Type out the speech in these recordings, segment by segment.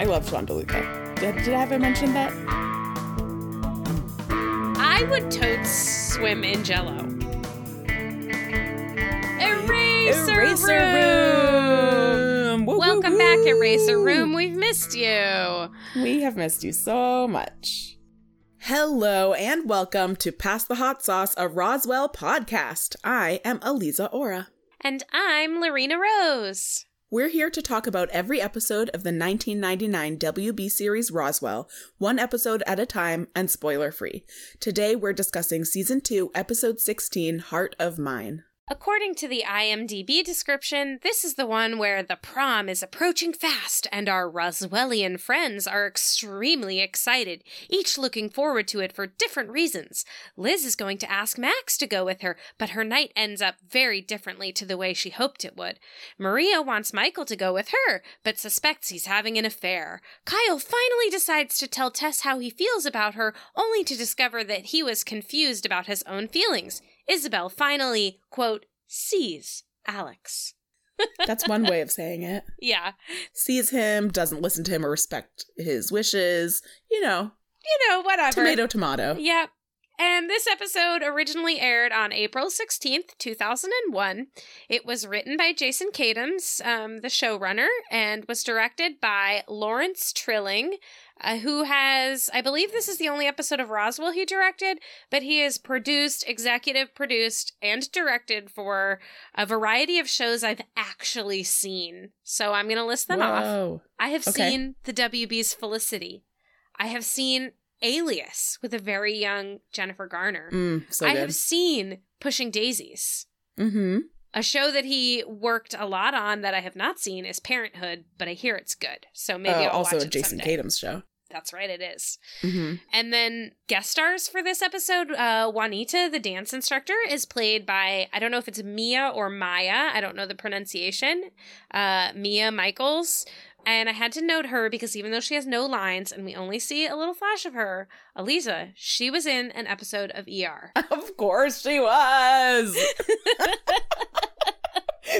I love Sean DeLuca. Did, did I ever mention that? I would totes swim in Jello. Eraser, Eraser room. Room. Woo, woo, Welcome back, woo. Eraser Room. We've missed you. We have missed you so much. Hello and welcome to Pass the Hot Sauce, a Roswell podcast. I am Eliza Ora. And I'm Lorena Rose. We're here to talk about every episode of the 1999 WB series Roswell, one episode at a time and spoiler free. Today we're discussing season 2, episode 16, Heart of Mine. According to the IMDb description, this is the one where the prom is approaching fast and our Roswellian friends are extremely excited, each looking forward to it for different reasons. Liz is going to ask Max to go with her, but her night ends up very differently to the way she hoped it would. Maria wants Michael to go with her, but suspects he's having an affair. Kyle finally decides to tell Tess how he feels about her, only to discover that he was confused about his own feelings. Isabel finally, quote, sees Alex. That's one way of saying it. Yeah. Sees him, doesn't listen to him or respect his wishes. You know, You know, whatever. tomato, tomato. Yep. And this episode originally aired on April 16th, 2001. It was written by Jason Katims, um, the showrunner, and was directed by Lawrence Trilling, uh, who has, I believe this is the only episode of Roswell he directed, but he has produced, executive produced, and directed for a variety of shows I've actually seen. So I'm going to list them off. I have Okay. seen the WB's Felicity. I have seen Alias with a very young Jennifer Garner. Mm, so I have seen Pushing Daisies. mm-hmm. A show that he worked a lot on that I have not seen is Parenthood, but I hear it's good. So maybe Uh, I'll also watch a it Jason someday. Katims show. That's right, it is. Mm-hmm. And then guest stars for this episode, uh, Juanita, the dance instructor, is played by I don't know if it's Mia or Maya. I don't know the pronunciation. Uh, Mia Michaels. And I had to note her because even though she has no lines and we only see a little flash of her, Eliza, she was in an episode of ER. Of course she was.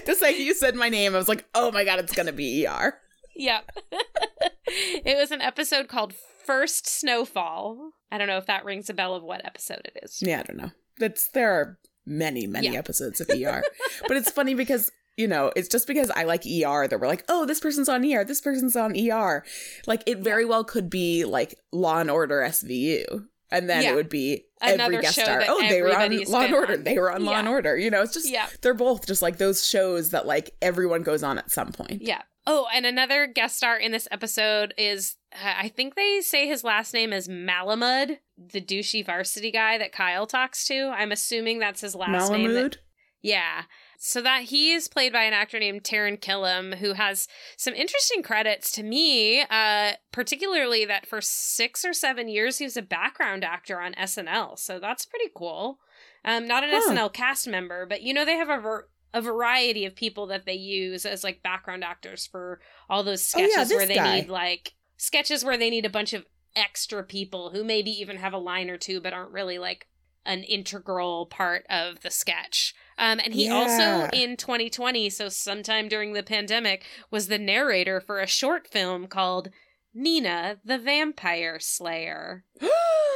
the second you said my name, I was like, oh my god, it's gonna be ER. Yep. it was an episode called First Snowfall. I don't know if that rings a bell of what episode it is. Yeah, I don't know. It's there are many, many Yeah. episodes of ER. but it's funny because you know, it's just because I like ER that we're like, oh, this person's on ER, this person's on ER. Like it very well could be like Law and Order SVU. And then Yeah. it would be Another every guest show star. Oh, they were on Law and Order. on. They were on Law Yeah. and Order. You know, it's just Yeah. they're both just like those shows that like everyone goes on at some point. Yeah. Oh, and another guest star in this episode is uh, I think they say his last name is Malamud, the douchey varsity guy that Kyle talks to. I'm assuming that's his last name. that- Malamud. yeah. So that he is played by an actor named Taran Killam, who has some interesting credits to me, uh, particularly that for six or seven years he was a background actor on SNL. So that's pretty cool. Um, not an Huh. SNL cast member, but you know they have a ver- a variety of people that they use as like background actors for all those Oh, yeah, sketches where they guy. need like sketches where they need a bunch of extra people who maybe even have a line or two but aren't really like an integral part of the sketch. Um, and he Yeah. also in 2020, so sometime during the pandemic, was the narrator for a short film called Nina the Vampire Slayer.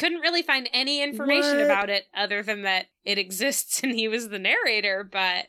Couldn't really find any information What? about it other than that it exists and he was the narrator, but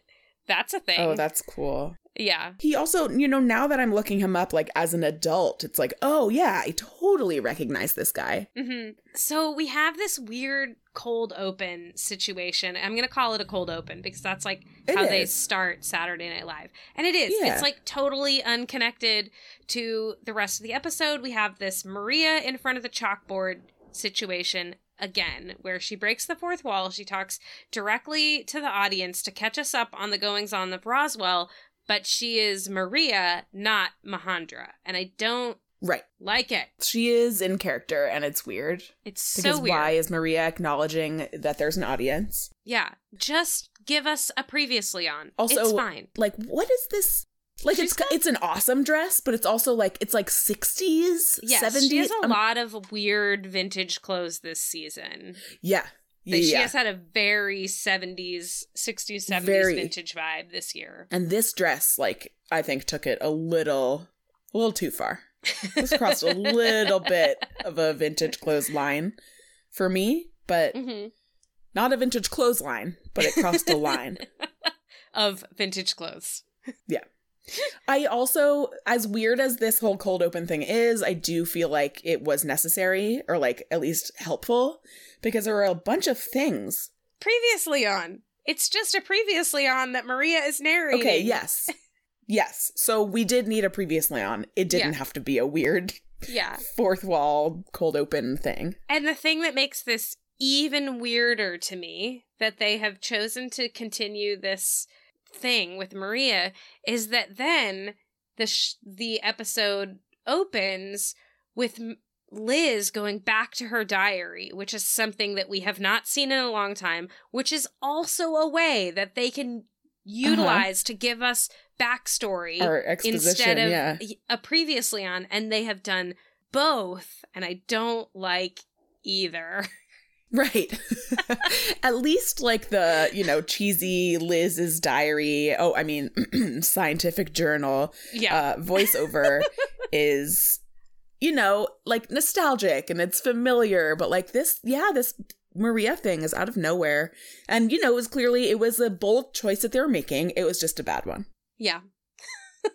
that's a thing. oh, that's cool. yeah. He also, you know, now that I'm looking him up, like as an adult, it's like, oh yeah, I totally recognize this guy. hmm So we have this weird cold open situation. I'm gonna call it a cold open because that's like It how they start Saturday Night Live, and it is. Yeah. It's like totally unconnected to the rest of the episode. We have this Maria in front of the chalkboard situation again, where she breaks the fourth wall. She talks directly to the audience to catch us up on the goings on of Roswell, but she is Maria, not Majandra, and I don't Right. like it. She is in character and it's weird. It's Because so weird. why is Maria acknowledging that there's an audience? Yeah, just give us a previously on. Also, it's fine. Like, what is this? Like, She's it's got- it's an awesome dress, but it's also like it's like 60s, Yes, 70s. she has a Um, lot of weird vintage clothes this season. Yeah. But She has had a very 70s, 60s, 70s vintage vibe this year. and this dress, like, I think took it a little, a little too far. This crossed a little bit of a vintage clothes line for me, but hmm not a vintage clothesline, but it crossed a line. of vintage clothes. I also, as weird as this whole cold open thing is, I do feel like it was necessary or like at least helpful because there were a bunch of things. Previously on. It's just a previously on that Maria is narrating. Okay, yes. Yes. So we did need a previously on. It didn't Yeah. have to be a weird Yeah. fourth wall cold open thing. And the thing that makes this even weirder to me that they have chosen to continue this thing with Maria is that then the sh- the episode opens with Liz going back to her diary, which is something that we have not seen in a long time, which is also a way that they can uh-huh. utilize to give us backstory instead of yeah. a uh, previously on and they have done both and i don't like either Right. At least like the, you know, cheesy Liz's diary, oh, I mean, scientific journal yeah uh, voiceover is, you know, like nostalgic and it's familiar, but like this, yeah, this Maria thing is out of nowhere. And, you know, it was clearly, it was a bold choice that they were making. It was just a bad one. yeah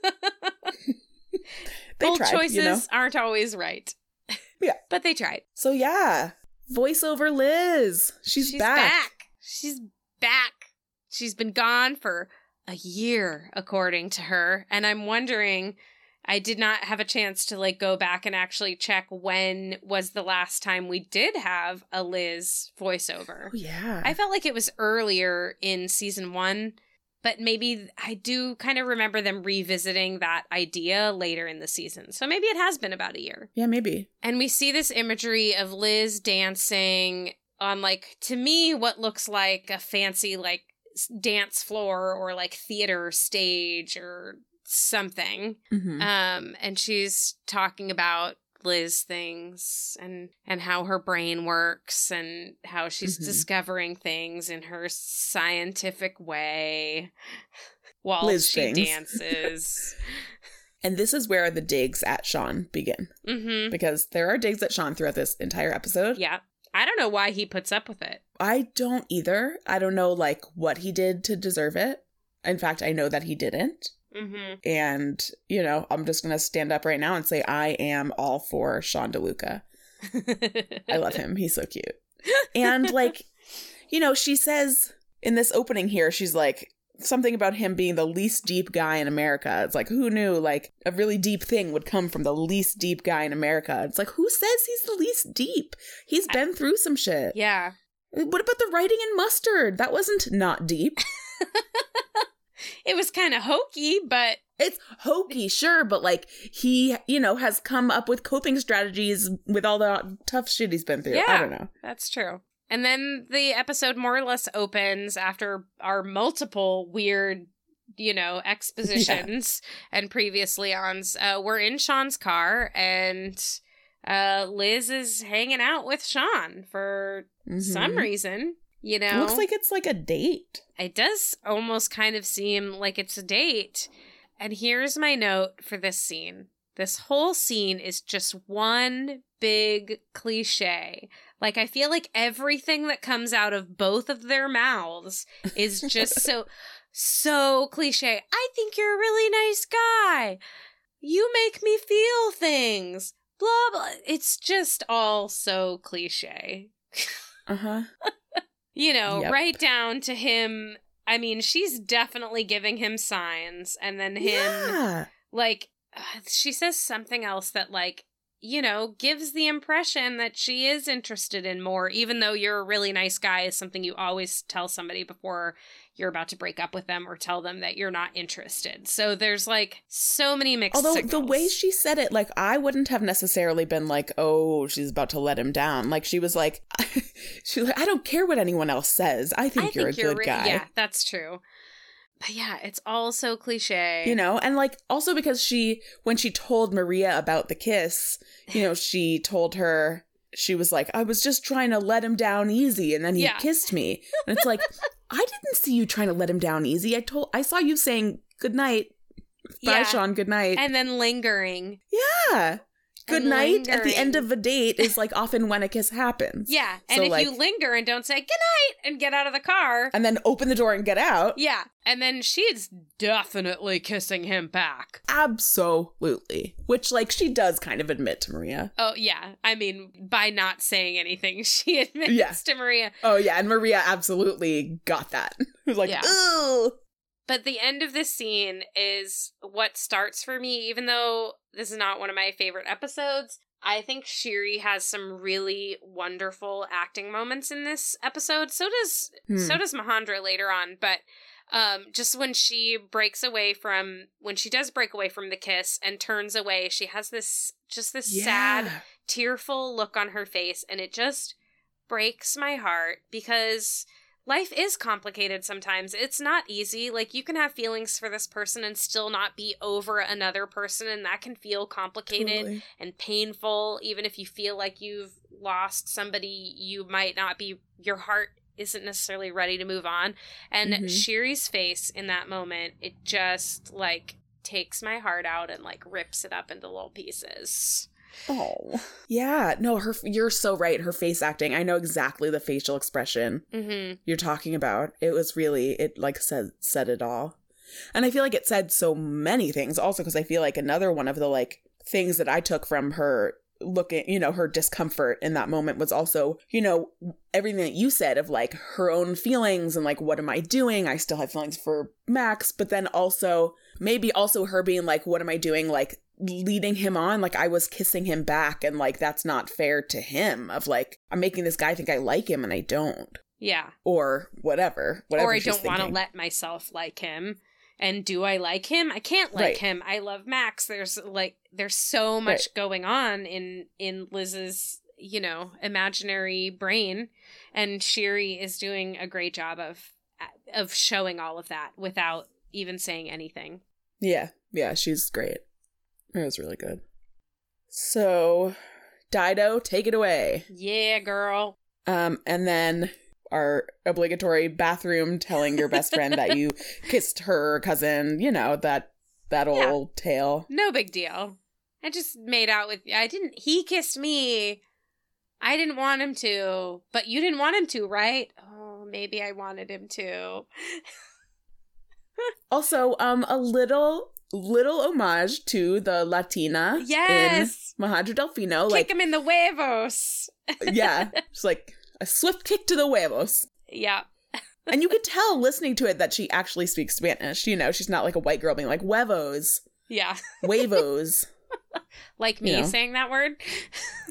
bold tried, choices you know? aren't always right Yeah. but they tried So yeah, voiceover Liz. She's, back. she's back she's been gone for a year according to her and i'm wondering I did not have a chance to like go back and actually check when was the last time we did have a Liz voiceover. Oh, yeah. I felt like it was earlier in season one, but maybe I do kind of remember them revisiting that idea later in the season. So maybe it has been about a year. yeah, maybe. And we see this imagery of Liz dancing on, like, to me, what looks like a fancy, like, dance floor or like theater stage or something. Mhm. Um, and she's talking about Liz things and and how her brain works and how she's Mhm. discovering things in her scientific way while Liz she things. dances. and this is where the digs at Sean begin. hmm Because there are digs at Sean throughout this entire episode. Yeah. I don't know why he puts up with it. I don't either. I don't know like what he did to deserve it. In fact, I know that he didn't. Mm-hmm. And, you know, I'm just going to stand up right now and say I am all for Sean DeLuca. I love him. He's so cute. And like, you know, she says in this opening here, she's like something about him being the least deep guy in America. It's like who knew like a really deep thing would come from the least deep guy in America. It's like who says he's the least deep? He's been through some shit. yeah. What about the writing in mustard? That wasn't not deep. It was kind of hokey, but It's hokey, sure, but like he, you know, has come up with coping strategies with all the tough shit he's been through. Yeah, I don't know. That's true. And then the episode more or less opens after our multiple weird, you know, expositions and previously ons. Uh, we're in Sean's car and uh, Liz is hanging out with Sean for some Mhm. reason. You know, It looks like it's like a date. it does almost kind of seem like it's a date. And here's my note for this scene. This whole scene is just one big cliche. Like, I feel like everything that comes out of both of their mouths is just so, so cliche. I think you're a really nice guy. You make me feel things. Blah, blah. It's just all so cliche. Uh huh. You know, Yep. right down to him. I mean, she's definitely giving him signs, and then him, Yeah. like, uh, she says something else that, like, you know, gives the impression that she is interested in more, even though you're a really nice guy, is something you always tell somebody before you're about to break up with them or tell them that you're not interested. So there's like so many mixed Although the way she said it, like I wouldn't have necessarily been like, "Oh, she's about to let him down." Like she was like, "She, like, I don't care what anyone else says. I think you're a good re- guy." Yeah, that's true. But yeah, it's all so cliche. You know, and like also because she, when she told Maria about the kiss, you know, she told her she was like, "I was just trying to let him down easy," and then he Yeah. kissed me, and it's like, I didn't see you trying to let him down easy. I told, I saw you saying good night, bye, Yeah. Sean, good night. and then lingering. Yeah. Good night at the end of a date is like often when a kiss happens. Yeah. And So, if like- you linger and don't say good night and get out of the car, And then open the door and get out. yeah. And then she's definitely kissing him back. Absolutely. Which, like, she does kind of admit to Maria. Oh, yeah. I mean, by not saying anything, she admits Yeah. to Maria. Oh, yeah. And Maria absolutely got that. Like, Yeah. ooh. But the end of this scene is what starts for me, even though this is not one of my favorite episodes. I think Shiri has some really wonderful acting moments in this episode. So does Hmm. so does Majandra later on, but um just when she breaks away from when she does break away from the kiss and turns away, she has this just this sad tearful look on her face and it just breaks my heart because life is complicated sometimes. It's not easy. Like you can have feelings for this person and still not be over another person and that can feel complicated Totally. and painful even if you feel like you've lost somebody you might not be your heart isn't necessarily ready to move on. And Mhm. Shiri's face in that moment, it just like takes my heart out and like rips it up into little pieces. Oh. Yeah. No, her you're so right. Her face acting. I know exactly the facial expression Mhm. you're talking about. It was really it like said said it all. And I feel like it said so many things also because I feel like another one of the like things that I took from her looking, you know, her discomfort in that moment was also, you know, everything that you said of like her own feelings and like what am I doing? I still have feelings for Max, but then also maybe also her being like what am I doing like leading him on like I was kissing him back and like that's not fair to him of like I'm making this guy think I like him and I don't Yeah. or whatever whatever or I don't want to let myself like him. And do I like him? I can't like Right. him. I love Max. There's like there's so much going on in in Liz's, you know, imaginary brain and Shiri is doing a great job of of showing all of that without even saying anything. Yeah, yeah, she's great. It was really good. So, Dido, take it away. Yeah, girl. Um, and then our obligatory bathroom telling your best friend that you kissed her cousin. You know that that Yeah. old tale. No big deal. I just made out with I didn't he kissed me. I didn't want him to, but you didn't want him to, right? Oh, maybe I wanted him to. Also, um, a little little homage to the Latina Yes. in Majandra Delfino. Kick Like, him in the huevos. yeah, just like a swift kick to the huevos. Yeah. And you could tell listening to it that she actually speaks Spanish. You know, she's not like a white girl being like huevos, Yeah. huevos. Like me You know. saying that word.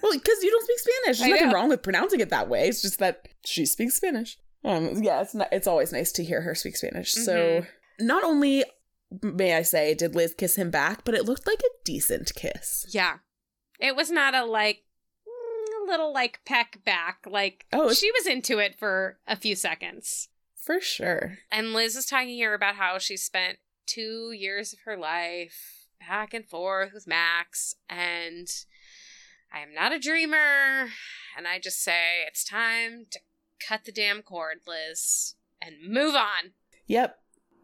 well, because you don't speak Spanish. I There's nothing know. wrong with pronouncing it that way. It's just that she speaks Spanish. Um, yeah, it's not, it's always nice to hear her speak Spanish. So Mm-hmm. not only may I say did Liz kiss him back, but it looked like a decent kiss. Yeah. It was not a like a little like peck back. Like Oh, she was into it for a few seconds. For sure. And Liz is talking here about how she spent two years of her life back and forth with Max, and I am not a dreamer. And I just say it's time to cut the damn cord, Liz, and move on. Yep.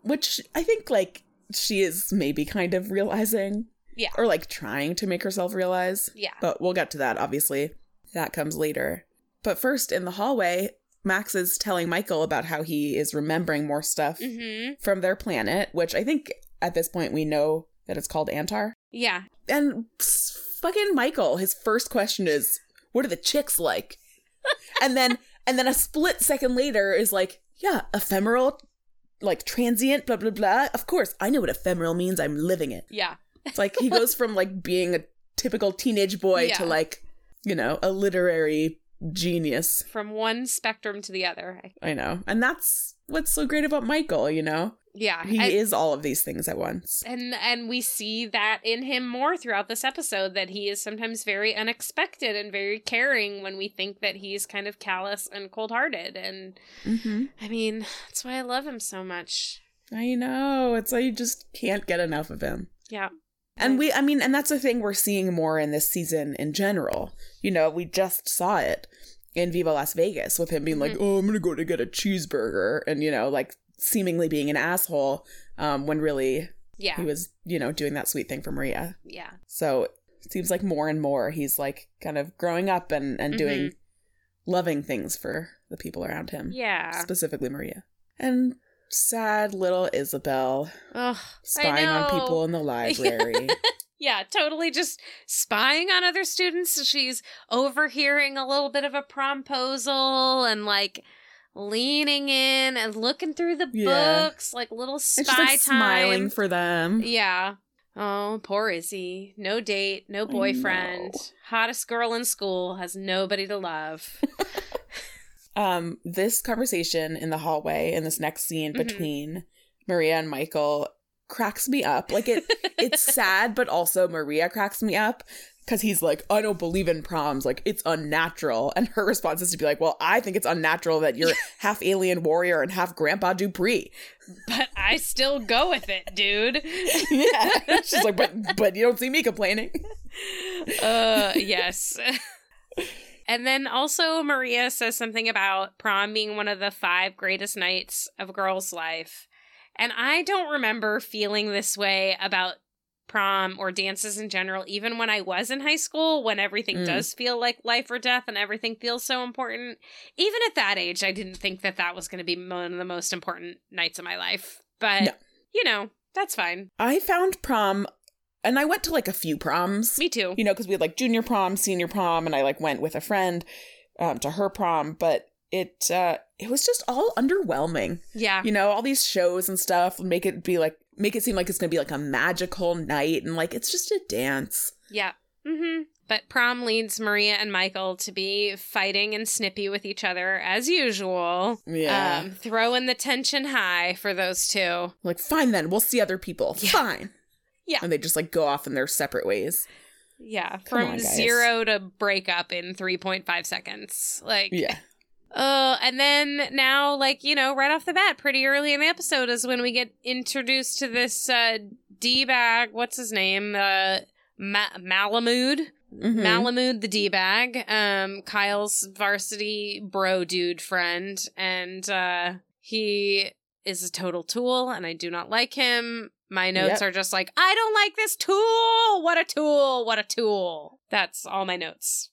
Which I think like she is maybe kind of realizing. Yeah. Or like trying to make herself realize. Yeah. But we'll get to that, obviously. That comes later. But first, in the hallway, Max is telling Michael about how he is remembering more stuff Mm-hmm. from their planet, which I think at this point we know that it's called Antar. Yeah. And fucking Michael, his first question is, "What are the chicks like?" and then, and then a split second later is like, "Yeah, ephemeral, like transient, blah blah blah." Of course, I know what ephemeral means. I'm living it. Yeah. It's like he goes from like being a typical teenage boy Yeah. to like, you know, a literary genius. From one spectrum to the other. I know. And that's what's so great about Michael, you know? Yeah. He I- is all of these things at once. and and we see that in him more throughout this episode that he is sometimes very unexpected and very caring when we think that he's kind of callous and cold-hearted and Mm-hmm. i mean that's why i love him so much I know. It's like you just can't get enough of him. yeah And we, I mean, and that's the thing we're seeing more in this season in general. You know, we just saw it in Viva Las Vegas with him being like, oh, I'm going to go to get a cheeseburger. And, you know, like seemingly being an asshole um, when really yeah he was, you know, doing that sweet thing for Maria. yeah So, it seems like more and more he's like kind of growing up and and doing loving things for the people around him. Yeah. Specifically Maria. And sad little Isabel Ugh. spying on people in the library. Yeah, totally just spying on other students. She's overhearing a little bit of a promposal and like leaning in and looking through the Yeah. books, like little spy she's like time. smiling for them. Yeah. Oh, poor Izzy. No date, no boyfriend. Hottest girl in school has nobody to love. Um, this conversation in the hallway in this next scene Mhm. between Maria and Michael cracks me up. Like it it's sad, but also Maria cracks me up because he's like, I don't believe in proms. Like it's unnatural. And her response is to be like, Well, I think it's unnatural that you're half alien warrior and half Grandpa Dupree. but I still go with it, dude. Yeah. She's like, But but you don't see me complaining. uh yes and then also maria says something about prom being one of the five greatest nights of a girl's life and i don't remember feeling this way about prom or dances in general even when i was in high school when everything Mm. does feel like life or death and everything feels so important even at that age i didn't think that that was going to be one of the most important nights of my life but No. you know that's fine I found prom and I went to like a few proms. me too you know, because we had like junior prom, senior prom, and I like went with a friend um, to her prom, but it uh, it was just all underwhelming. yeah You know, all these shows and stuff make it be like make it seem like it's gonna be like a magical night, and like it's just a dance. Yeah. Mm-hmm. But prom leads Maria and Michael to be fighting and snippy with each other as usual. Yeah, Um, throwing the tension high for those two. like fine then, we'll see other people. Yeah. Fine. Yeah. and they just like go off in their separate ways. Yeah. Come From on, zero to breakup in 3.5 seconds. Like, Yeah, Uh, and then now, like, you know, right off the bat, pretty early in the episode is when we get introduced to this, uh, D-bag, what's his name? Uh, Ma- Malamud. Mhm. Malamud the D-bag, um, Kyle's varsity bro dude friend, and uh he is a total tool, and I do not like him. My notes Yep. are just like, I don't like this tool. What a tool! What a tool! That's all my notes.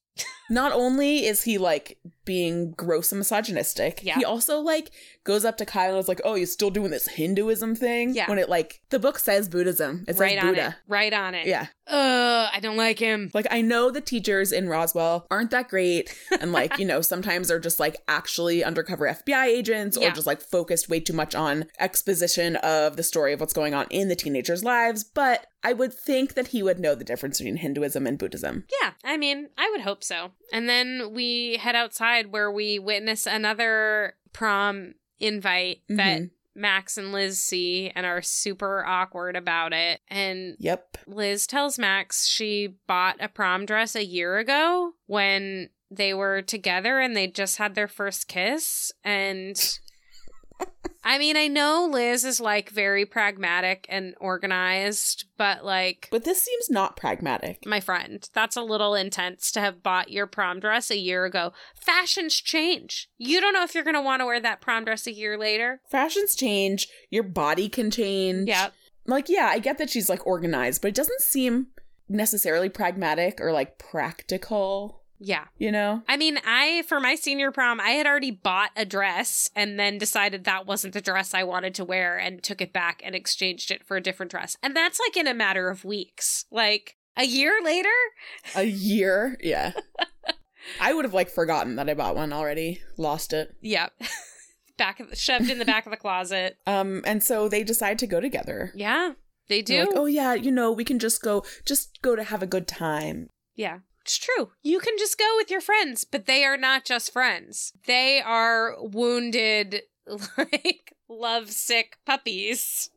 Not only is he like being gross and misogynistic, Yeah. he also like goes up to Kyle and is like, "Oh, you're still doing this Hinduism thing." Yeah. When it like the book says Buddhism, it says right on it. Buddha. Right on it. Yeah. Uh, I don't like him. Like I know the teachers in Roswell aren't that great and like, you know, sometimes they're just like actually undercover FBI agents or Yeah. just like focused way too much on exposition of the story of what's going on in the teenagers' lives, but I would think that he would know the difference between Hinduism and Buddhism. Yeah, I mean, I would hope so. And then we head outside where we witness another prom invite that Mhm. Max and Liz see and are super awkward about it. And Yep. Liz tells Max she bought a prom dress a year ago when they were together and they just had their first kiss. And I mean, I know Liz is like very pragmatic and organized, but like. But this seems not pragmatic. My friend, that's a little intense to have bought your prom dress a year ago. Fashions change. You don't know if you're going to want to wear that prom dress a year later. Fashions change, your body can change. Yeah. Like, yeah, I get that she's like organized, but it doesn't seem necessarily pragmatic or like practical, Yeah. you know? I mean, I, for my senior prom, I had already bought a dress and then decided that wasn't the dress I wanted to wear and took it back and exchanged it for a different dress. And that's like in a matter of weeks. Like a year later? A year? Yeah. I would have like forgotten that I bought one already, lost it. Yeah. back of the, shoved in the back of the closet. Um, and so they decide to go together. Yeah. They do. like, oh yeah, you know, we can just go, just go to have a good time. Yeah. It's true. You can just go with your friends, but they are not just friends. They are wounded, like lovesick puppies.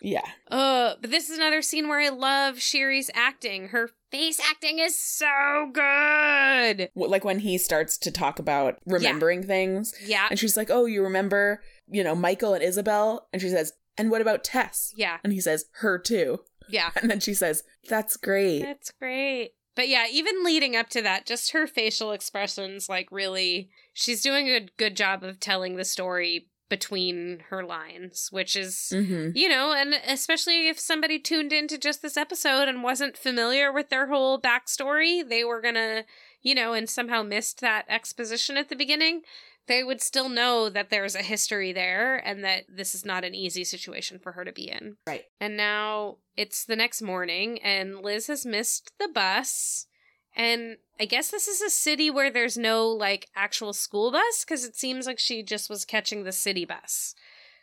Yeah. Uh, but this is another scene where I love Shiri's acting. Her face acting is so good. Like when he starts to talk about remembering things, Yeah. and she's like, "Oh, you remember, you know, Michael and Isabel?" And she says, "And what about Tess?" Yeah. And he says, "Her too." Yeah. And then she says, "That's great." That's great. But yeah, even leading up to that, just her facial expressions, like really, she's doing a good job of telling the story between her lines, which is hmm you know, and especially if somebody tuned into just this episode and wasn't familiar with their whole backstory, they were gonna, you know, and somehow missed that exposition at the beginning, they would still know that there's a history there and that this is not an easy situation for her to be in. Right. And now it's the next morning, and Liz has missed the bus. And I guess this is a city where there's no like actual school bus because it seems like she just was catching the city bus.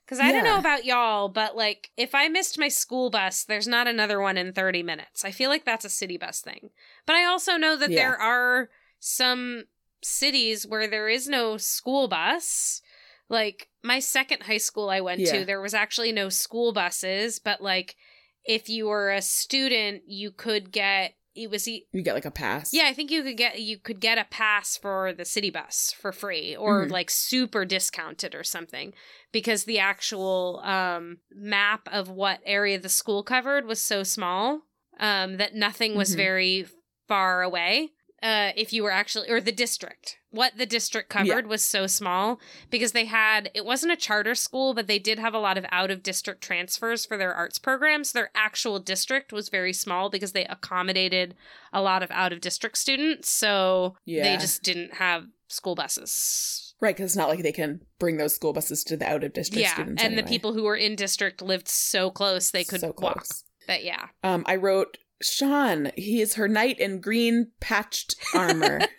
Because I don't know about y'all, but like if I missed my school bus, there's not another one in 30 minutes. I feel like that's a city bus thing. But I also know that Yeah. there are some cities where there is no school bus. Like my second high school I went Yeah. to, there was actually no school buses, but like if you were a student, you could get it was e- You get like a pass. yeah, I think you could get you could get a pass for the city bus for free or Mhm. like super discounted or something because the actual um map of what area the school covered was so small um that nothing was Mhm. very far away. Uh, if you were actually or the district. What the district covered was so small because they had it wasn't a charter school but they did have a lot of out of district transfers for their arts programs. Their actual district was very small because they accommodated a lot of out of district students. So they just didn't have school buses. Right, because it's not like they can bring those school buses to the out of district yeah students. and the people who were in district lived so close they could so walk. close. but yeah. Um, I wrote Sean. He is her knight in green patched armor.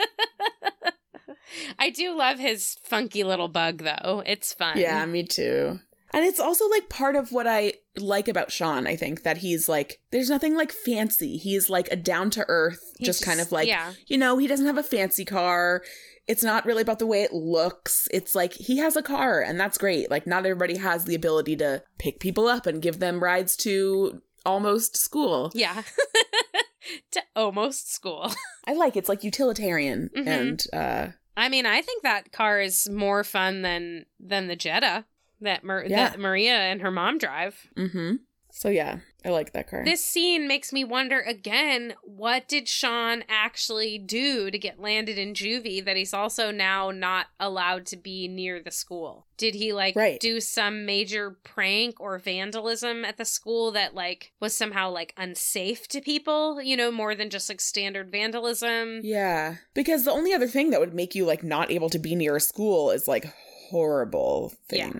i do love his funky little bug though it's fun yeah, me too. And it's also like part of what I like about Sean. I think that he's like, there's nothing like fancy. He's like a down to earth, He just, kind of like, yeah you know, he doesn't have a fancy car. It's not really about the way it looks. It's like he has a car, and that's great. Like, not everybody has the ability to pick people up and give them rides to almost school. yeah to almost school I like it's like utilitarian Mhm. and uh I mean, I think that car is more fun than than the Jetta that, Mar- Yeah. that Maria and her mom drive. mhm. So yeah, I like that car. This scene makes me wonder again, what did Sean actually do to get landed in juvie that he's also now not allowed to be near the school? Did he like Right. do some major prank or vandalism at the school that like was somehow like unsafe to people, you know, more than just like standard vandalism? Yeah. Because the only other thing that would make you like not able to be near a school is like horrible Yeah.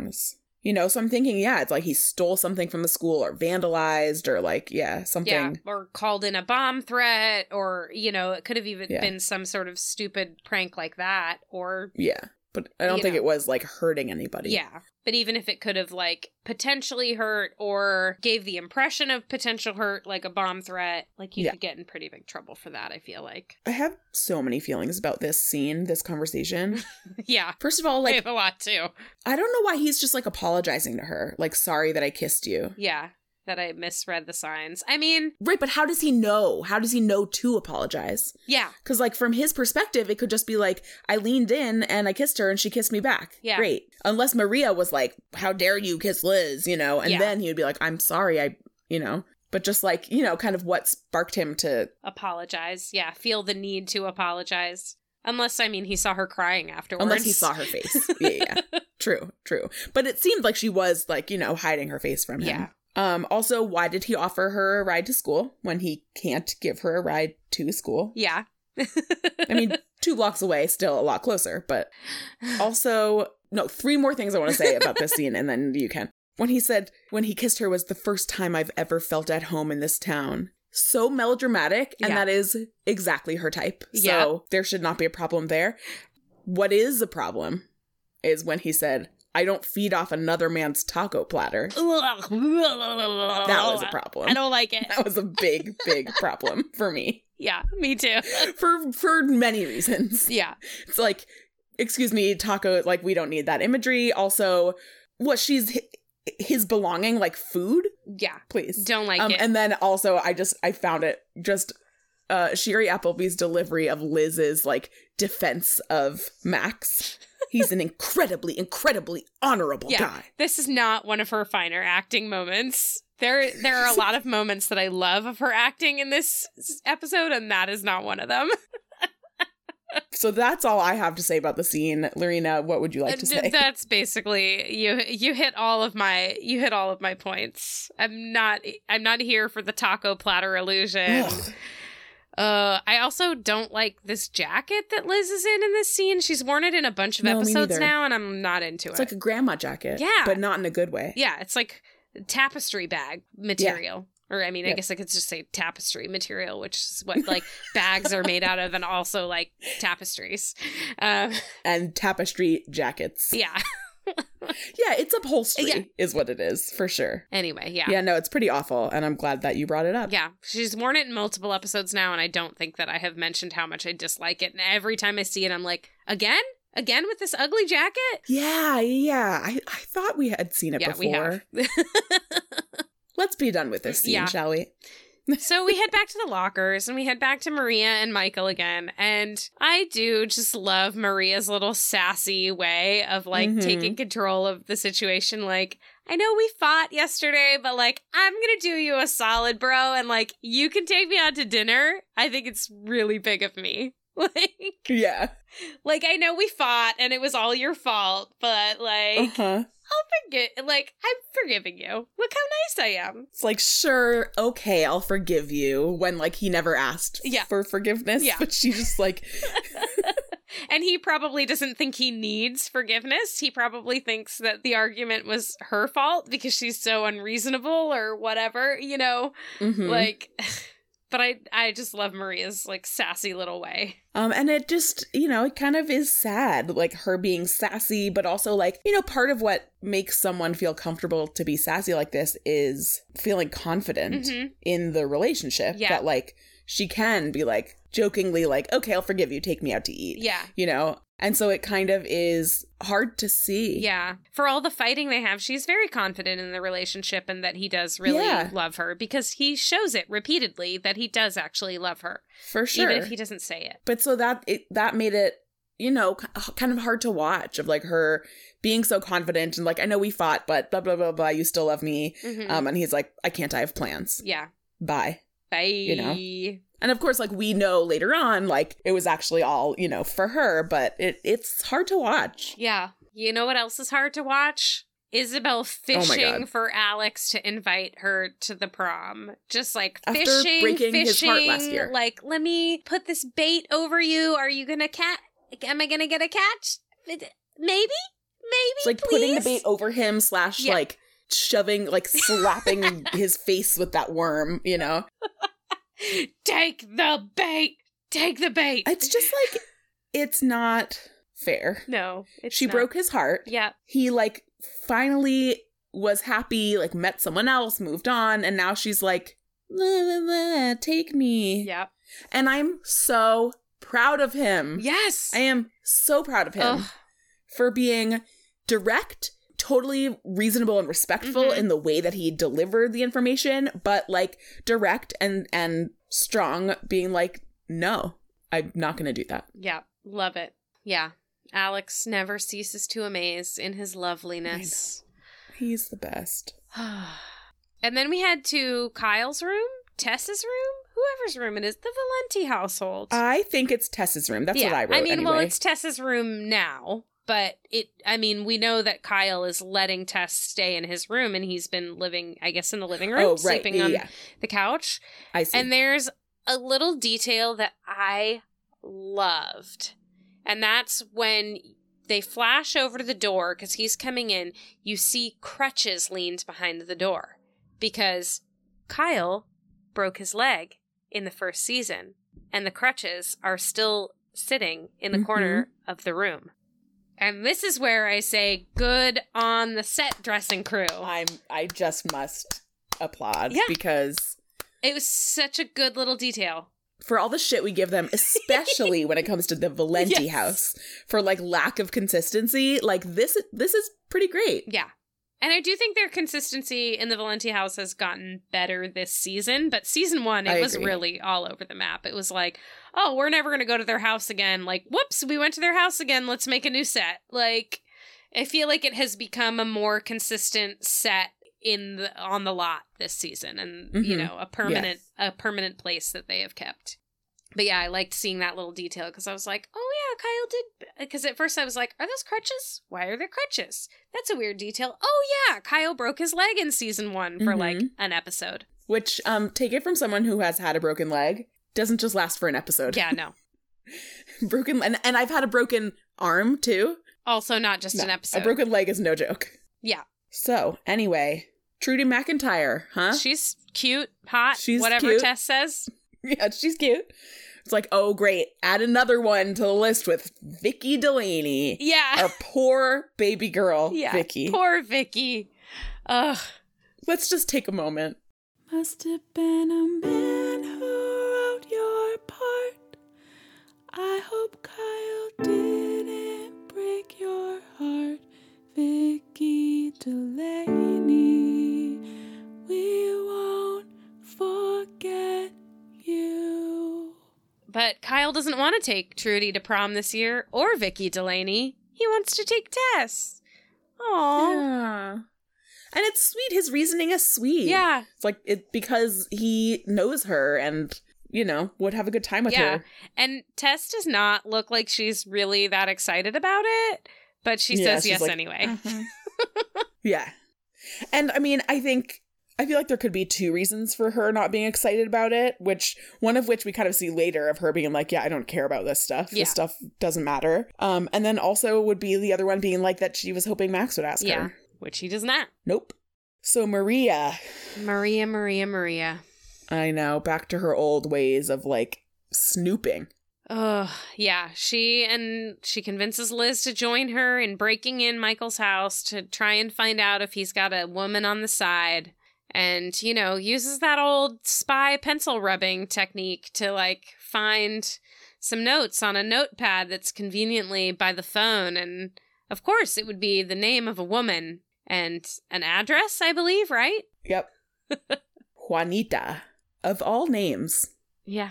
You know, so I'm thinking, yeah, it's like he stole something from the school or vandalized or like, yeah, something. Yeah, or called in a bomb threat, or you know, it could have even Yeah. been some sort of stupid prank like that, or Yeah. But I don't You think know. it was like hurting anybody. yeah. But even if it could have like potentially hurt or gave the impression of potential hurt, like a bomb threat, like you Yeah. could get in pretty big trouble for that. I feel like, I have so many feelings about this scene, this conversation. yeah, First of all, I like, have a lot too. I don't know why he's just like apologizing to her. Like, sorry that I kissed you. Yeah, that I misread the signs. I mean, Right, but how does he know? How does he know to apologize? yeah, Because, like, from his perspective, it could just be like, I leaned in and I kissed her and she kissed me back. Yeah. Great. Unless Maria was like, How dare you kiss Liz, you know? And Yeah. then he would be like, I'm sorry, I, you know? But just like, you know, kind of what sparked him to. apologize. Yeah, feel the need to apologize. Unless I mean he saw her crying afterwards. Unless he saw her face. yeah, yeah. True, true. But it seemed like she was, like, you know, hiding her face from him. Yeah. Um, also, why did he offer her a ride to school when he can't give her a ride to school? Yeah. I mean, two blocks away, still a lot closer, but also, no, three more things I want to say about this scene, and then you can. When he said, when he kissed her was the first time I've ever felt at home in this town. So melodramatic, and Yeah. that is exactly her type. Yeah. So there should not be a problem there. What is a problem is when he said, I don't feed off another man's taco platter. that was a problem. I don't like it. That was a big, big problem for me. Yeah, me too. For for many reasons. Yeah. It's like, excuse me, taco, like, we don't need that imagery. Also, what she's hi- his belonging, like food, Yeah. please. Don't like um, it. and then also, I just, I found it just, uh, Shiri Appleby's delivery of Liz's, like, defense of Max. He's an incredibly, incredibly honorable Yeah. guy. this is not one of her finer acting moments. There there are a lot of moments that I love of her acting in this episode and that is not one of them. So that's all I have to say about the scene. Lorena, what would you like to Uh, say? That's basically you. You hit all of my. You hit all of my points. I'm not. I'm not here for the taco platter illusion. Ugh. Uh, I also don't like this jacket that Liz is in in this scene. She's worn it in a bunch of No, episodes now, and I'm not into It's it. It's like a grandma jacket. Yeah. But not in a good way. yeah, it's like tapestry bag material. Or I mean, I guess I could just say tapestry material, which is what like bags are made out of, and also like tapestries. Um, And tapestry jackets. yeah. Yeah, it's upholstery Yeah. is what it is, for sure. Anyway, yeah. Yeah, no, it's pretty awful, and I'm glad that you brought it up. Yeah, she's worn it in multiple episodes now, and I don't think that I have mentioned how much I dislike it. And every time I see it, I'm like, again? Again with this ugly jacket? Yeah, yeah. I, I thought we had seen it yeah, before. we have. Let's be done with this scene, Yeah. shall we? So we head back to the lockers and we head back to Maria and Michael again. And I do just love Maria's little sassy way of like Mhm. taking control of the situation. Like, I know we fought yesterday, but like, I'm gonna do you a solid, bro. And like, you can take me out to dinner. I think it's really big of me. Like, Yeah. like I know we fought and it was all your fault, but like, Uh-huh. I'll forget. Like, I'm forgiving you. Look how nice I am. It's like, sure, okay, I'll forgive you when like he never asked Yeah. for forgiveness. Yeah. But she just like And he probably doesn't think he needs forgiveness. He probably thinks that the argument was her fault because she's so unreasonable or whatever, you know? mhm. Like but I I just love Maria's like sassy little way. Um, and it just, you know, it kind of is sad, like her being sassy, but also like, you know, part of what makes someone feel comfortable to be sassy like this is feeling confident Mhm. in the relationship Yeah. that like she can be like jokingly like, okay, I'll forgive you, take me out to eat. Yeah. You know? And so it kind of is hard to see. Yeah. For all the fighting they have, she's very confident in the relationship and that he does really Yeah. love her because he shows it repeatedly that he does actually love her, For sure. even if he doesn't say it. but so that it that made it you know kind of hard to watch of like her being so confident and like i know we fought but blah blah blah blah you still love me Mhm. um and he's like i can't i have plans yeah. bye Bye. know? and of course like we know later on like it was actually all you know for her but it it's hard to watch Yeah. You know what else is hard to watch? Isabel oh fishing God. for Alex to invite her to the prom. Just like After fishing, breaking fishing. his heart last year. Like, let me put this bait over you. Are you gonna cat? Am I gonna get a catch? Maybe, maybe, it's like please? putting the bait over him slash Yeah. like shoving like slapping his face with that worm you know Take the bait. Take the bait. it's just like it's not fair no. It's she not. broke his heart Yeah. he like finally was happy, like met someone else, moved on, and now she's like, "La, la, la, take me. Yeah. And I'm so proud of him. Yes. I am so proud of him Ugh. for being direct, totally reasonable and respectful Mhm. in the way that he delivered the information, but like direct and and strong, being like, no, I'm not gonna do that. Yeah, love it. Yeah. Alex never ceases to amaze in his loveliness. He's the best. and then we head to Kyle's room, Tessa's room, whoever's room it is, the Valenti household. I think it's Tessa's room. That's yeah, what I wrote. I mean, anyway. well, it's Tessa's room now, but it. I mean, we know that Kyle is letting Tess stay in his room, and he's been living, I guess, in the living room, oh right, sleeping yeah, on yeah. the couch. I see. And there's a little detail that I loved. And that's when they flash over to the door because he's coming in. You see crutches leaned behind the door because Kyle broke his leg in the first season, and the crutches are still sitting in the Mhm. corner of the room. And this is where I say, good on the set dressing crew. I'm I just must applaud Yeah. because It was such a good little detail. for all the shit we give them, especially when it comes to the Valenti Yes. house, for like lack of consistency, like this this is pretty great. Yeah. And I do think their consistency in the Valenti house has gotten better this season, but season one, it I was agree. really all over the map. It was like, oh, we're never going to go to their house again. Like, whoops, we went to their house again. Let's make a new set. Like, I feel like it has become a more consistent set in the on the lot this season and you Mhm. know a permanent a permanent place that they have kept But yeah, I liked seeing that little detail because I was like, oh yeah, Kyle did. Because at first I was like, are those crutches? Why are there crutches? That's a weird detail. Oh yeah, Kyle broke his leg in season one for like Mhm. an episode. Which, um, take it from someone who has had a broken leg, doesn't just last for an episode. Yeah, no. broken, and, and I've had a broken arm too. Also, not just an episode. A broken leg is no joke. Yeah. So, anyway, Trudy McIntyre, huh? She's cute, hot, She's whatever cute. Tess says. yeah, she's cute. It's like, oh, great. Add another one to the list with Vicky Delaney. Yeah. Our poor baby girl, yeah. Vicky. Poor Vicky. Ugh. Let's just take a moment. Must have been a man I hope Kyle didn't break your heart. Vicky Delaney, we won't forget you. But Kyle doesn't want to take Trudy to prom this year or Vicky Delaney. He wants to take Tess. Aww. Yeah. And it's sweet. His reasoning is sweet. Yeah. It's like it because he knows her and, you know, would have a good time with Yeah. her. And Tess does not look like she's really that excited about it, but she Yeah, says yes like, anyway. Yeah. And I mean, I think I feel like there could be two reasons for her not being excited about it, which one of which we kind of see later of her being like, yeah, I don't care about this stuff. Yeah. This stuff doesn't matter. Um and then also would be the other one being like that she was hoping Max would ask Yeah. her. Which he does not. Nope. So Maria, Maria, Maria, Maria. I know, back to her old ways of like snooping. Oh, yeah. She and she convinces Liz to join her in breaking in Michael's house to try and find out if he's got a woman on the side. And, you know, uses that old spy pencil rubbing technique to like find some notes on a notepad that's conveniently by the phone. And of course, it would be the name of a woman and an address, I believe, right? Yep. Juanita. Of all names. Yeah.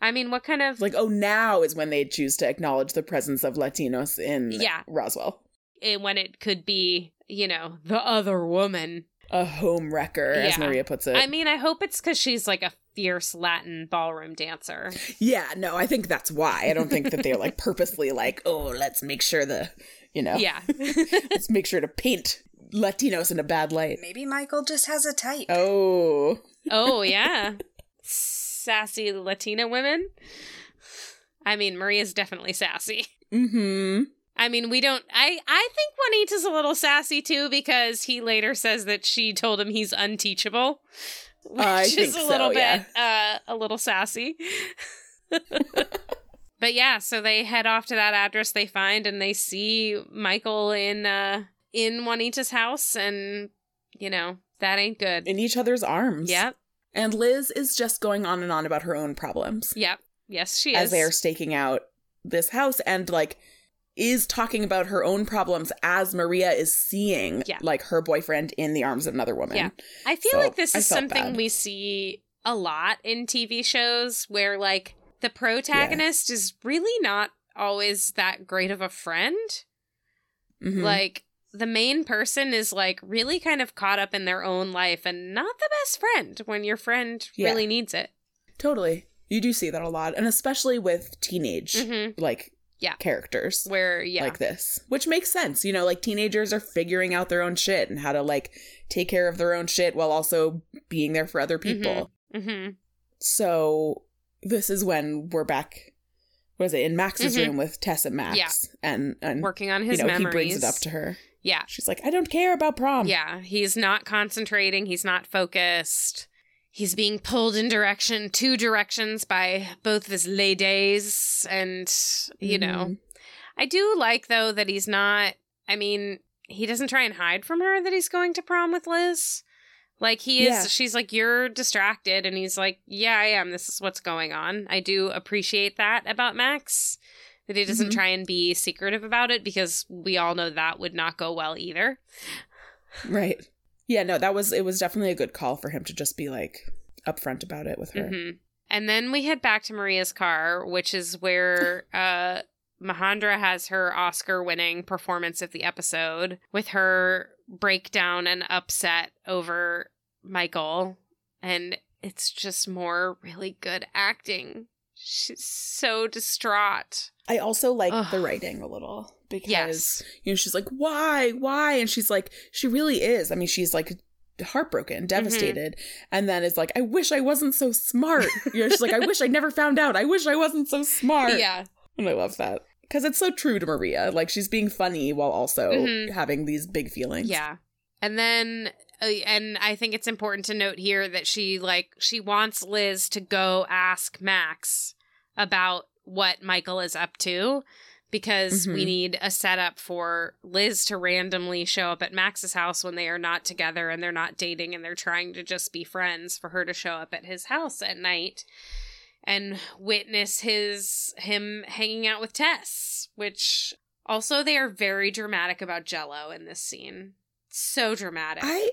I mean, what kind of. Like, oh, now is when they choose to acknowledge the presence of Latinos in Yeah. Roswell. eh, when it could be, you know, the other woman. A home wrecker, as Maria puts it. I mean, I hope it's because she's like a fierce Latin ballroom dancer. yeah, no, I think that's why. I don't think that they're like purposely like, oh, let's make sure the, you know, Yeah. let's make sure to paint Latinos in a bad light. Maybe Michael just has a type. Oh, oh, yeah. Sassy Latina women. I mean, Maria's definitely sassy. mm-hmm. I mean, we don't. I I think Juanita's a little sassy too because he later says that she told him he's unteachable, which I is a so, little yeah. bit uh, a little sassy. but yeah, so they head off to that address they find and they see Michael in uh in Juanita's house and you know, that ain't good. In each other's arms. Yep. And Liz is just going on and on about her own problems Yep. Yes, she as is. As they are staking out this house and like is talking about her own problems as Maria is seeing Yeah. like her boyfriend in the arms of another woman. Yeah. I feel So, like this is something bad. we see a lot in TV shows where like the protagonist is really not always that great of a friend. Mhm. Like the main person is like really kind of caught up in their own life and not the best friend when your friend Yeah. really needs it. Totally. You do see that a lot, and especially with teenage Mhm. like Yeah. characters Where yeah. like this, which makes sense. You know, like teenagers are figuring out their own shit and how to like take care of their own shit while also being there for other people. Mhm. So this is when we're back. Was it in Max's Mhm. room with Tess and Max? Yeah. and and Working on his you know memories. he brings it up to her. Yeah. She's like, I don't care about prom. Yeah, he's not concentrating, he's not focused. He's being pulled in direction, two directions by both of his ladies and you know. Mhm. I do like though that he's not I mean, he doesn't try and hide from her that he's going to prom with Liz. Like he is Yeah. she's like you're distracted and he's like, "Yeah, I am. This is what's going on." I do appreciate that about Max. That he doesn't Mhm. try and be secretive about it because we all know that would not go well either. Right. Yeah, no, that was it was definitely a good call for him to just be like upfront about it with her. hmm And then we head back to Maria's car, which is where uh, Majandra has her Oscar winning performance of the episode with her breakdown and upset over Michael. And it's just more really good acting. She's so distraught. I also like Ugh. the writing a little because Yes. you know she's like why why and she's like she really is. I mean she's like Mm-hmm. heartbroken, devastated, and then is like I wish I wasn't so smart. You know she's like I wish I never found out. I wish I wasn't so smart. Yeah. And I love that. Because it's so true to Maria. Like she's being funny while also Mhm. having these big feelings. Yeah. And then and I think it's important to note here that she like she wants Liz to go ask Max about what Michael is up to because we Mhm. need a setup for Liz to randomly show up at Max's house when they are not together and they're not dating and they're trying to just be friends for her to show up at his house at night and witness his him hanging out with Tess, which also they are very dramatic about Jello in this scene. So dramatic. I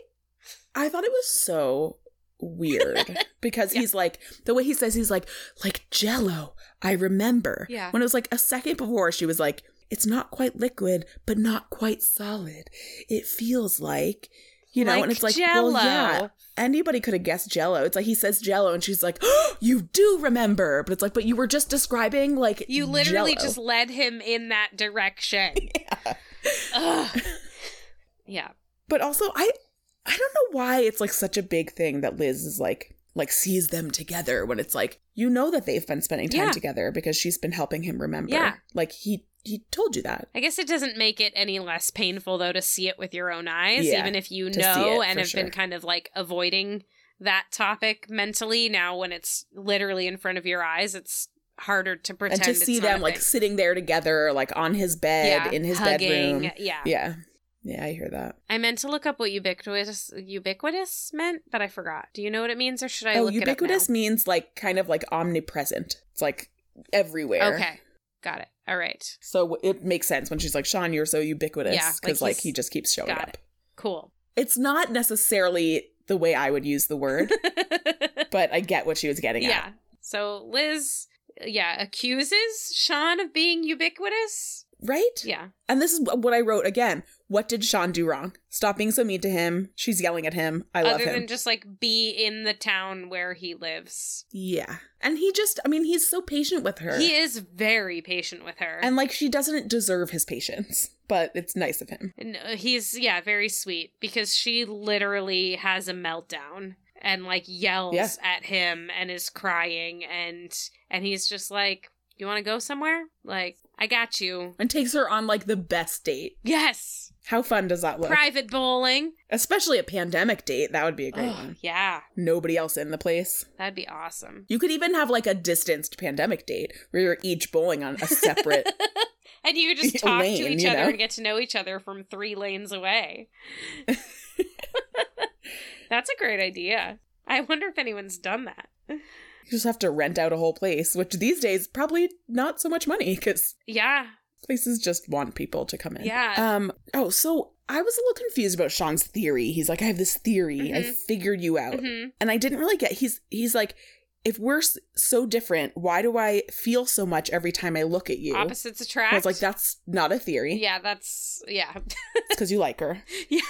I thought it was so weird because Yeah. he's like the way he says he's like like jello i remember Yeah. when it was like a second before she was like it's not quite liquid but not quite solid it feels like you know and it's like Jello. well yeah anybody could have guessed jello it's like he says jello and she's like oh, you do remember but it's like but you were just describing like You literally Jell-O. just led him in that direction. Yeah. Yeah. But also, I I don't know why it's like such a big thing that Liz is like like sees them together when it's like you know that they've been spending time Yeah. together because she's been helping him remember. Yeah. Like he he told you that. I guess it doesn't make it any less painful though to see it with your own eyes, Yeah, even if you know it, and have been kind of like avoiding that topic mentally. Now, when it's literally in front of your eyes, it's harder to pretend. and to see them like sitting there together like on his bed yeah, in his hugging. bedroom. Yeah. Yeah. Yeah, I hear that. I meant to look up what ubiquitous ubiquitous meant, but I forgot. Do you know what it means, or should I oh, look ubiquitous it up Ubiquitous means like kind of like omnipresent. It's like everywhere. Okay, got it. All right, So it makes sense when she's like, Sean, you're so ubiquitous. Yeah, like Because like, he just keeps showing got up. it. cool. It's not necessarily the way I would use the word, but I get what she was getting yeah. at. Yeah. So Liz, yeah, accuses Sean of being ubiquitous. Right? Yeah. And this is what I wrote again. What did Sean do wrong? Stop being so mean to him. She's yelling at him. I love Other him. than just like be in the town where he lives. yeah. And he just, I mean, he's so patient with her. He is very patient with her. and like, she doesn't deserve his patience, but it's nice of him. And, uh, he's yeah, very sweet because she literally has a meltdown and like yells Yeah. at him and is crying and and he's just like, "You want to go somewhere? Like, I got you." And takes her on like the best date. Yes. How fun does that look? Private bowling. Especially a pandemic date. That would be a great Ugh, one. yeah, Nobody else in the place. that'd be awesome. You could even have like a distanced pandemic date where you're each bowling on a separate. and you just talk to each other know? and get to know each other from three lanes away. That's a great idea. I wonder if anyone's done that. You just have to rent out a whole place, which these days probably not so much money because Yeah. places just want people to come in. Yeah. Um. Oh, so I was a little confused about Sean's theory. He's like, I have this theory. I Mhm. figured you out, hmm and I didn't really get. He's he's like, if we're so different, why do I feel so much every time I look at you? Opposites attract. I was like, that's not a theory. Yeah, that's yeah. It's because you like her. Yeah.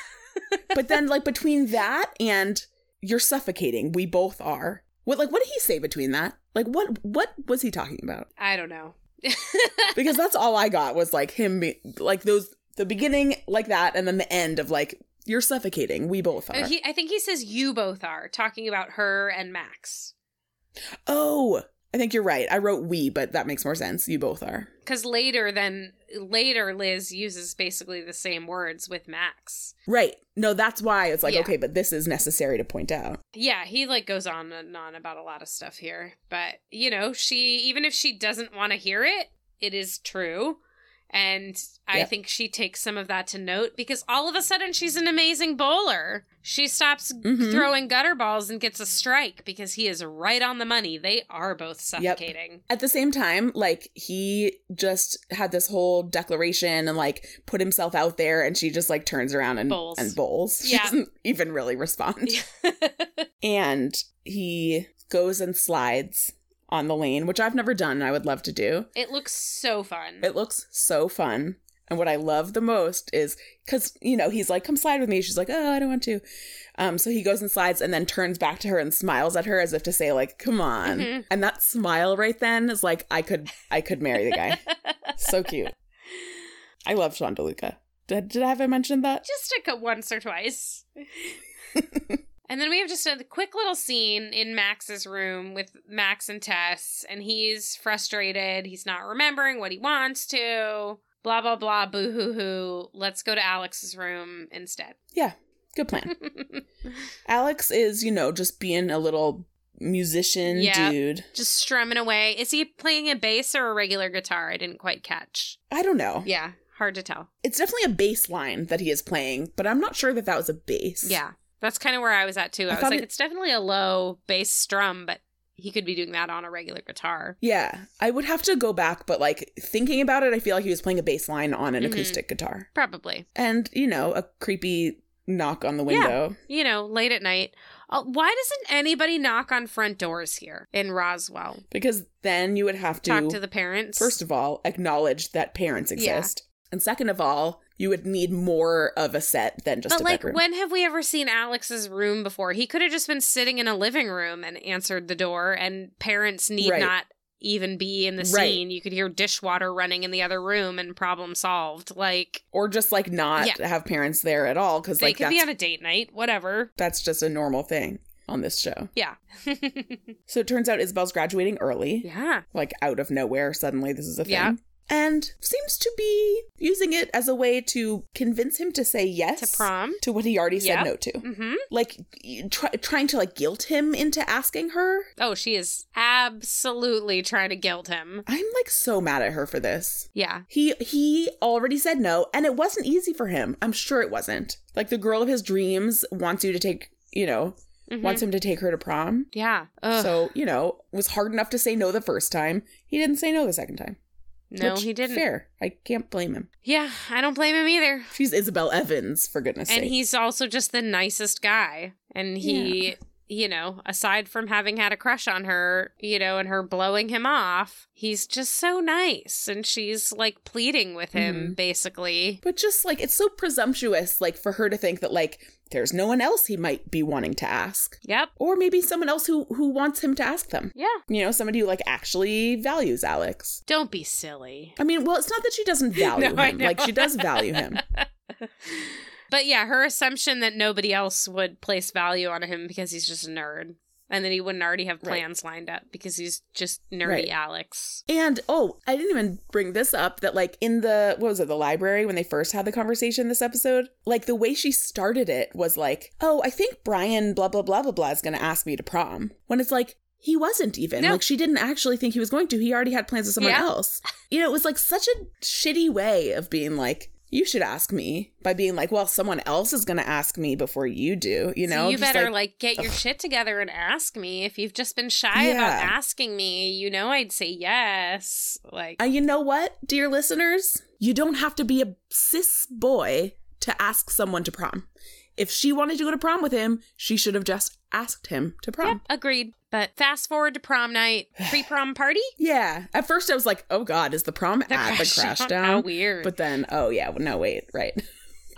but then, like between that and you're suffocating, we both are. What like what did he say between that? Like what what was he talking about? I don't know. Because that's all I got was like him be, like those the beginning like that and then the end of like you're suffocating. We both are. he, I think he says you both are talking about her and Max. oh, I think you're right. I wrote we, but that makes more sense. You both are. Because later, then later, Liz uses basically the same words with Max. Right. No, that's why it's like Yeah. okay, but this is necessary to point out. Yeah, he like goes on and on about a lot of stuff here. But, you know, she, even if she doesn't want to hear it, it is true. And I Yep. think she takes some of that to note because all of a sudden she's an amazing bowler. She stops Mhm. throwing gutter balls and gets a strike because he is right on the money. They are both suffocating. At the same time, like he just had this whole declaration and like put himself out there, and she just like turns around and Bowls. and bowls. She doesn't even really respond. and he goes and slides on the lane, which I've never done. and I would love to do. it looks so fun. It looks so fun. And what I love the most is because, you know, he's like, come slide with me. She's like, oh, I don't want to. Um, so he goes and slides and then turns back to her and smiles at her as if to say, like, come on. Mhm. And that smile right then is like, I could, I could marry the guy. so cute. I love Sean DeLuca. Did, did I have I mentioned that? just a once or twice. and then we have just a quick little scene in Max's room with Max and Tess, and he's frustrated. He's not remembering what he wants to. Blah blah blah. Boo hoo hoo. Let's go to Alex's room instead. Yeah, good plan. Alex is, you know, just being a little musician Yeah. dude. just strumming away. Is he playing a bass or a regular guitar? I didn't quite catch. I don't know. Yeah, hard to tell. It's definitely a bass line that he is playing, but I'm not sure that that was a bass. Yeah, that's kind of where I was at too. I, I was like, it- it's definitely a low bass strum, but he could be doing that on a regular guitar. Yeah. I would have to go back, but like thinking about it, I feel like he was playing a bass line on an Mhm. acoustic guitar. Probably. And, you know, a creepy knock on the Yeah. window. You know, late at night. Uh, why doesn't anybody knock on front doors here in Roswell? Because then you would have to, Talk to the parents. first of all, acknowledge that parents Yeah. exist. And second of all, you would need more of a set than just but a like, bedroom. when have we ever seen Alex's room before? He could have just been sitting in a living room and answered the door, and parents need Right. not even be in the Right. scene. You could hear dishwater running in the other room, and problem solved. Like or just like not Yeah. have parents there at all because they like could be on a date night, whatever. that's just a normal thing on this show. Yeah, So it turns out Isabel's graduating early. yeah, like out of nowhere suddenly this is a thing Yeah. And seems to be using it as a way to convince him to say yes to prom. to what he already said Yep. no to Mm-hmm. like try, trying to like guilt him into asking her Oh, she is absolutely trying to guilt him. i'm like so mad at her for this Yeah, he he already said no and it wasn't easy for him i'm sure it wasn't like the girl of his dreams wants you to take you know Mhm. wants him to take her to prom yeah. Ugh. so you know was hard enough to say no the first time he didn't say no the second time no, Which, he didn't. fair i can't blame him Yeah, I don't blame him either. She's Isabel Evans, for goodness And sake. And he's also just the nicest guy. And he, you know, aside from having had a crush on her, you know, and her blowing him off, he's just so nice. And she's like pleading with him, Mhm. basically. but just like it's so presumptuous, like for her to think that like there's no one else he might be wanting to ask, Yep. or maybe someone else who who wants him to ask them. Yeah. You know, somebody who like actually values Alex. Don't be silly. I mean, well, it's not that she doesn't value No, him; like she does value him. But yeah, her assumption that nobody else would place value on him because he's just a nerd. And then he wouldn't already have Right. plans lined up because he's just nerdy Right. Alex. And oh, I didn't even bring this up that like in the what was it, the library when they first had the conversation this episode, like the way she started it was like, "Oh, I think Brian blah blah blah blah blah is going to ask me to prom." When it's like he wasn't even. No. Like she didn't actually think he was going to. He already had plans with someone Yeah. else. You know, it was like such a shitty way of being like, "You should ask me." By being like, "Well, someone else is going to ask me before you do." You know, so you Just better like, get your shit together and ask me. If you've just been shy about asking me, you know I'd say yes. Like Uh, you know what, dear listeners? You don't have to be a cis boy to ask someone to prom. If she wanted to go to prom with him, she should have just asked him to prom. Yep, agreed. But fast forward to prom night, pre prom party. Yeah. At first, I was like, "Oh God, is the prom at the Crashdown?" How weird. But then, oh yeah, well, no, wait, right?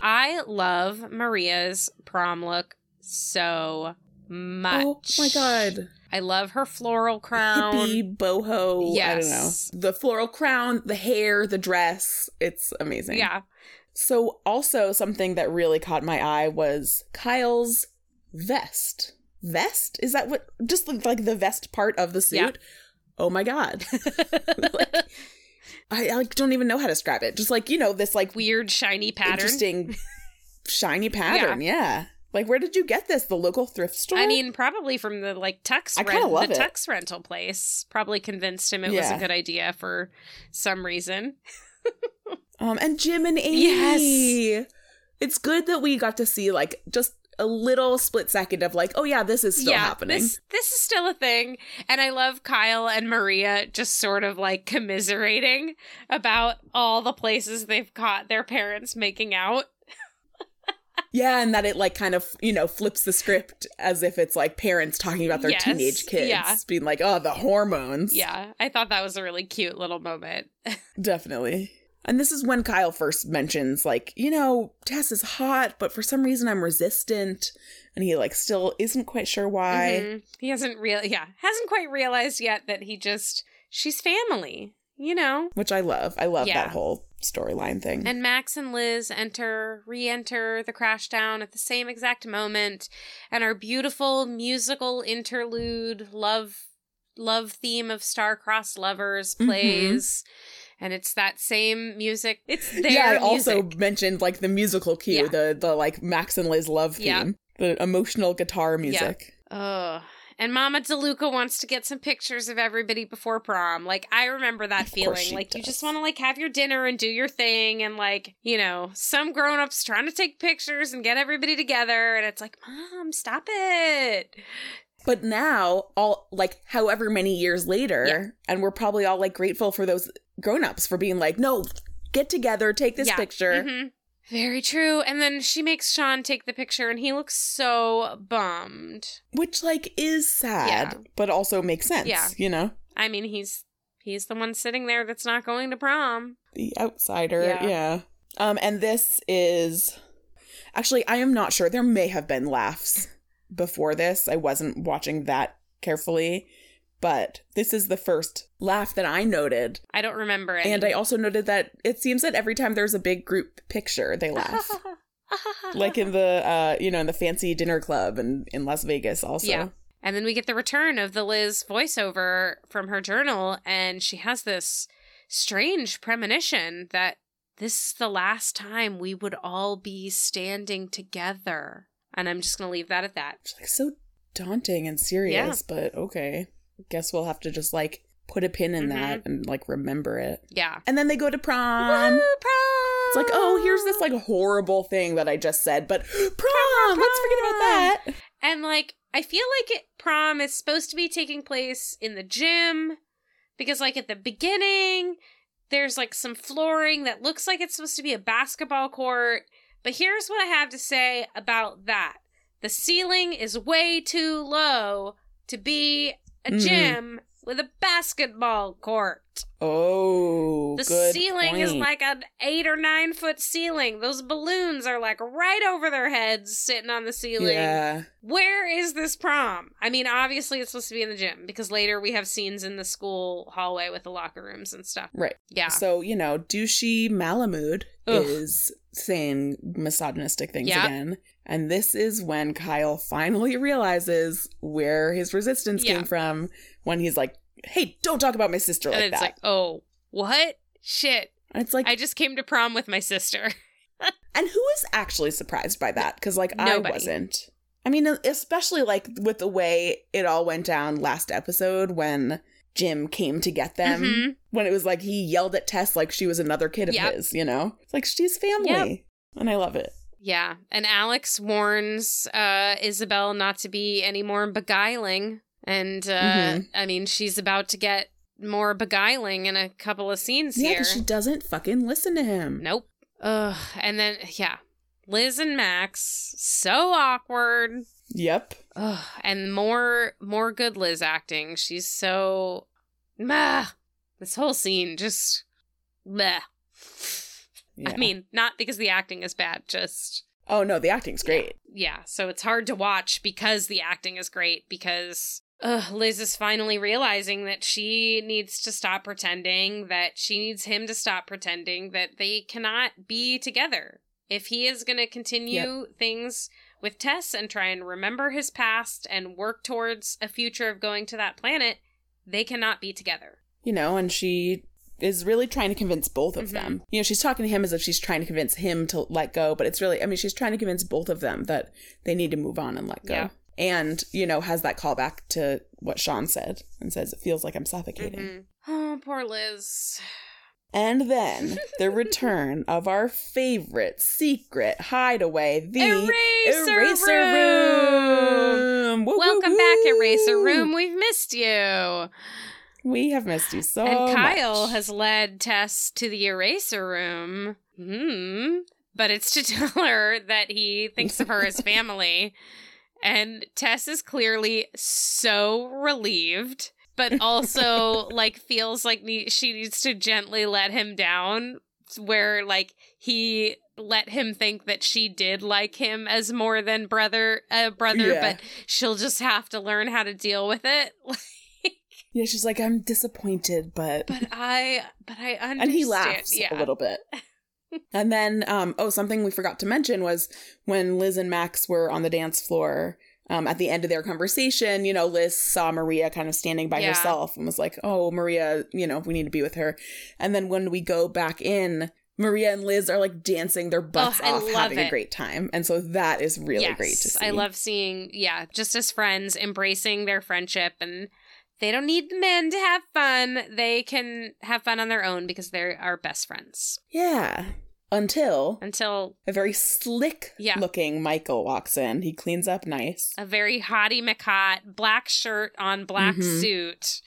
I love Maria's prom look so much. Oh my God, I love her floral crown. hippie boho. I don't Yes. know the floral crown, the hair, the dress. It's amazing. Yeah. So, also something that really caught my eye was Kyle's vest. Vest? Is that what? Just like, like the vest part of the suit? Yeah. Oh my god! like, I, I like don't even know how to describe it. Just like you know this like Weird shiny pattern. interesting shiny pattern. Yeah. Like where did you get this? The local thrift store? I mean, probably from the like tux I rent, love the it. tux rental place. Probably convinced him it was a good idea for some reason. um, and Jim and Amy. Yes. It's good that we got to see like just a little split second of like, oh yeah, this is still happening. This this is still a thing, and I love Kyle and Maria just sort of like commiserating about all the places they've caught their parents making out. Yeah, and that it like kind of, you know, flips the script as if it's like parents talking about their Yes, teenage kids yeah. being like, "Oh, the hormones." Yeah, I thought that was a really cute little moment. Definitely. And this is when Kyle first mentions, like, you know, Tess is hot, but for some reason I'm resistant. And he, like, still isn't quite sure why. Mhm. He hasn't real yeah, hasn't quite realized yet that he just she's family, you know. Which I love. I love Yeah. that whole storyline thing. And Max and Liz enter, re-enter the Crashdown at the same exact moment, and our beautiful musical interlude love love theme of star-crossed lovers Mhm. plays. And it's that same music. It's their yeah, I music. also mentioned, like, the musical cue, Yeah. the, the, like, Max and Liz love theme. Yeah. The emotional guitar music. Oh, And Mama DeLuca wants to get some pictures of everybody before prom. Like I remember that Of feeling. she Like you just want to like have your dinner and do your thing and like, you know, some grown-ups trying to take pictures and get everybody together and it's like, "Mom, stop it." But now, all like however many years later, Yeah. and we're probably all like grateful for those grown-ups for being like, no, get together, take this Yeah. picture. Mhm. Very true. And then she makes Sean take the picture and he looks so bummed. Which like is sad, Yeah. but also makes sense. Yeah. You know? I mean, he's he's the one sitting there that's not going to prom. The outsider. Yeah. Yeah. Um, and this is actually I am not sure. There may have been laughs before this. I wasn't watching that carefully. But this is the first laugh that I noted. I don't remember any. And I also noted that it seems that every time there's a big group picture, they laugh. like in the uh you know in the fancy dinner club and in Las Vegas also. Yeah. And then we get the return of the Liz voiceover from her journal, and she has this strange premonition that this is the last time we would all be standing together. And I'm just going to leave that at that. It's like so daunting and serious, but okay. Guess we'll have to just like put a pin in Mhm. that and like remember it. Yeah. And then they go to prom. Woo, prom! It's like, oh, here's this like horrible thing that I just said, but prom, let's forget about that. And like, I feel like it, prom is supposed to be taking place in the gym because, like, at the beginning, there's like some flooring that looks like it's supposed to be a basketball court. But here's what I have to say about that the ceiling is way too low to be a Mhm. gym with a basketball court. Oh, The ceiling is like an eight or nine foot ceiling. Those balloons are like right over their heads sitting on the ceiling. Yeah. Where is this prom? I mean, obviously it's supposed to be in the gym because later we have scenes in the school hallway with the locker rooms and stuff. Right. Yeah. So, you know, douchey Malamud Ugh. is saying misogynistic things Yep. again. And this is when Kyle finally realizes where his resistance Yeah. came from when he's like, hey, don't talk about my sister and like it's that. like, oh, what? Shit. and it's like, I just came to prom with my sister. and who is actually surprised by that? Because, like, I wasn't. I mean, especially like with the way it all went down last episode when Jim came to get them. Mhm. When it was like he yelled at Tess like she was another kid of Yep. his, you know? It's like she's family. And I love it. Yeah. And Alex warns uh, Isabel not to be any more beguiling. And uh, Mhm. I mean, she's about to get more beguiling in a couple of scenes Yeah, here. she doesn't fucking listen to him. Nope. Ugh. And then, yeah. Liz and Max, so awkward. Yep. Ugh. And more, more good Liz acting. She's so, meh. This whole scene just, meh. Yeah. I mean, not because the acting is bad, just oh no, the acting's great. yeah. So it's hard to watch because the acting is great. Because ugh, Liz is finally realizing that she needs to stop pretending. That she needs him to stop pretending. That they cannot be together. If he is going to continue things with Tess and try and remember his past and work towards a future of going to that planet, they cannot be together. You know, and she is really trying to convince both of Mhm. them. You know, she's talking to him as if she's trying to convince him to let go, but it's really, I mean, she's trying to convince both of them that they need to move on and let go. Yeah. And, you know, has that callback to what Sean said and says, it feels like I'm suffocating. Mhm. Oh, poor Liz. And then the return of our favorite secret hideaway, the Eraser, room. Woo, woo, Welcome back, woo. Eraser Room. We've missed you. We have missed you so and Kyle much. has led Tess to the Eraser Room. Hmm. But it's to tell her that he thinks of her as family. And Tess is clearly so relieved, but also like feels like ne- she needs to gently let him down where like he let him think that she did like him as more than brother uh, brother Yeah. but she'll just have to learn how to deal with it Yeah, she's like, I'm disappointed, but but i but i understand and he laughs yeah a little bit. and then, um, oh, something we forgot to mention was when Liz and Max were on the dance floor. Um, at the end of their conversation, you know, Liz saw Maria kind of standing by Yeah. herself and was like, "Oh, Maria, you know, we need to be with her." And then when we go back in, Maria and Liz are like dancing their butts Oh, off, having it. a great time, and so that is really yes, great to see. i love seeing yeah just as friends embracing their friendship and they don't need the men to have fun they can have fun on their own because they're our best friends Yeah. Until until a very slick Yeah. looking Michael walks in. He cleans up nice. a very hottie McHot, black shirt on black Mhm. suit.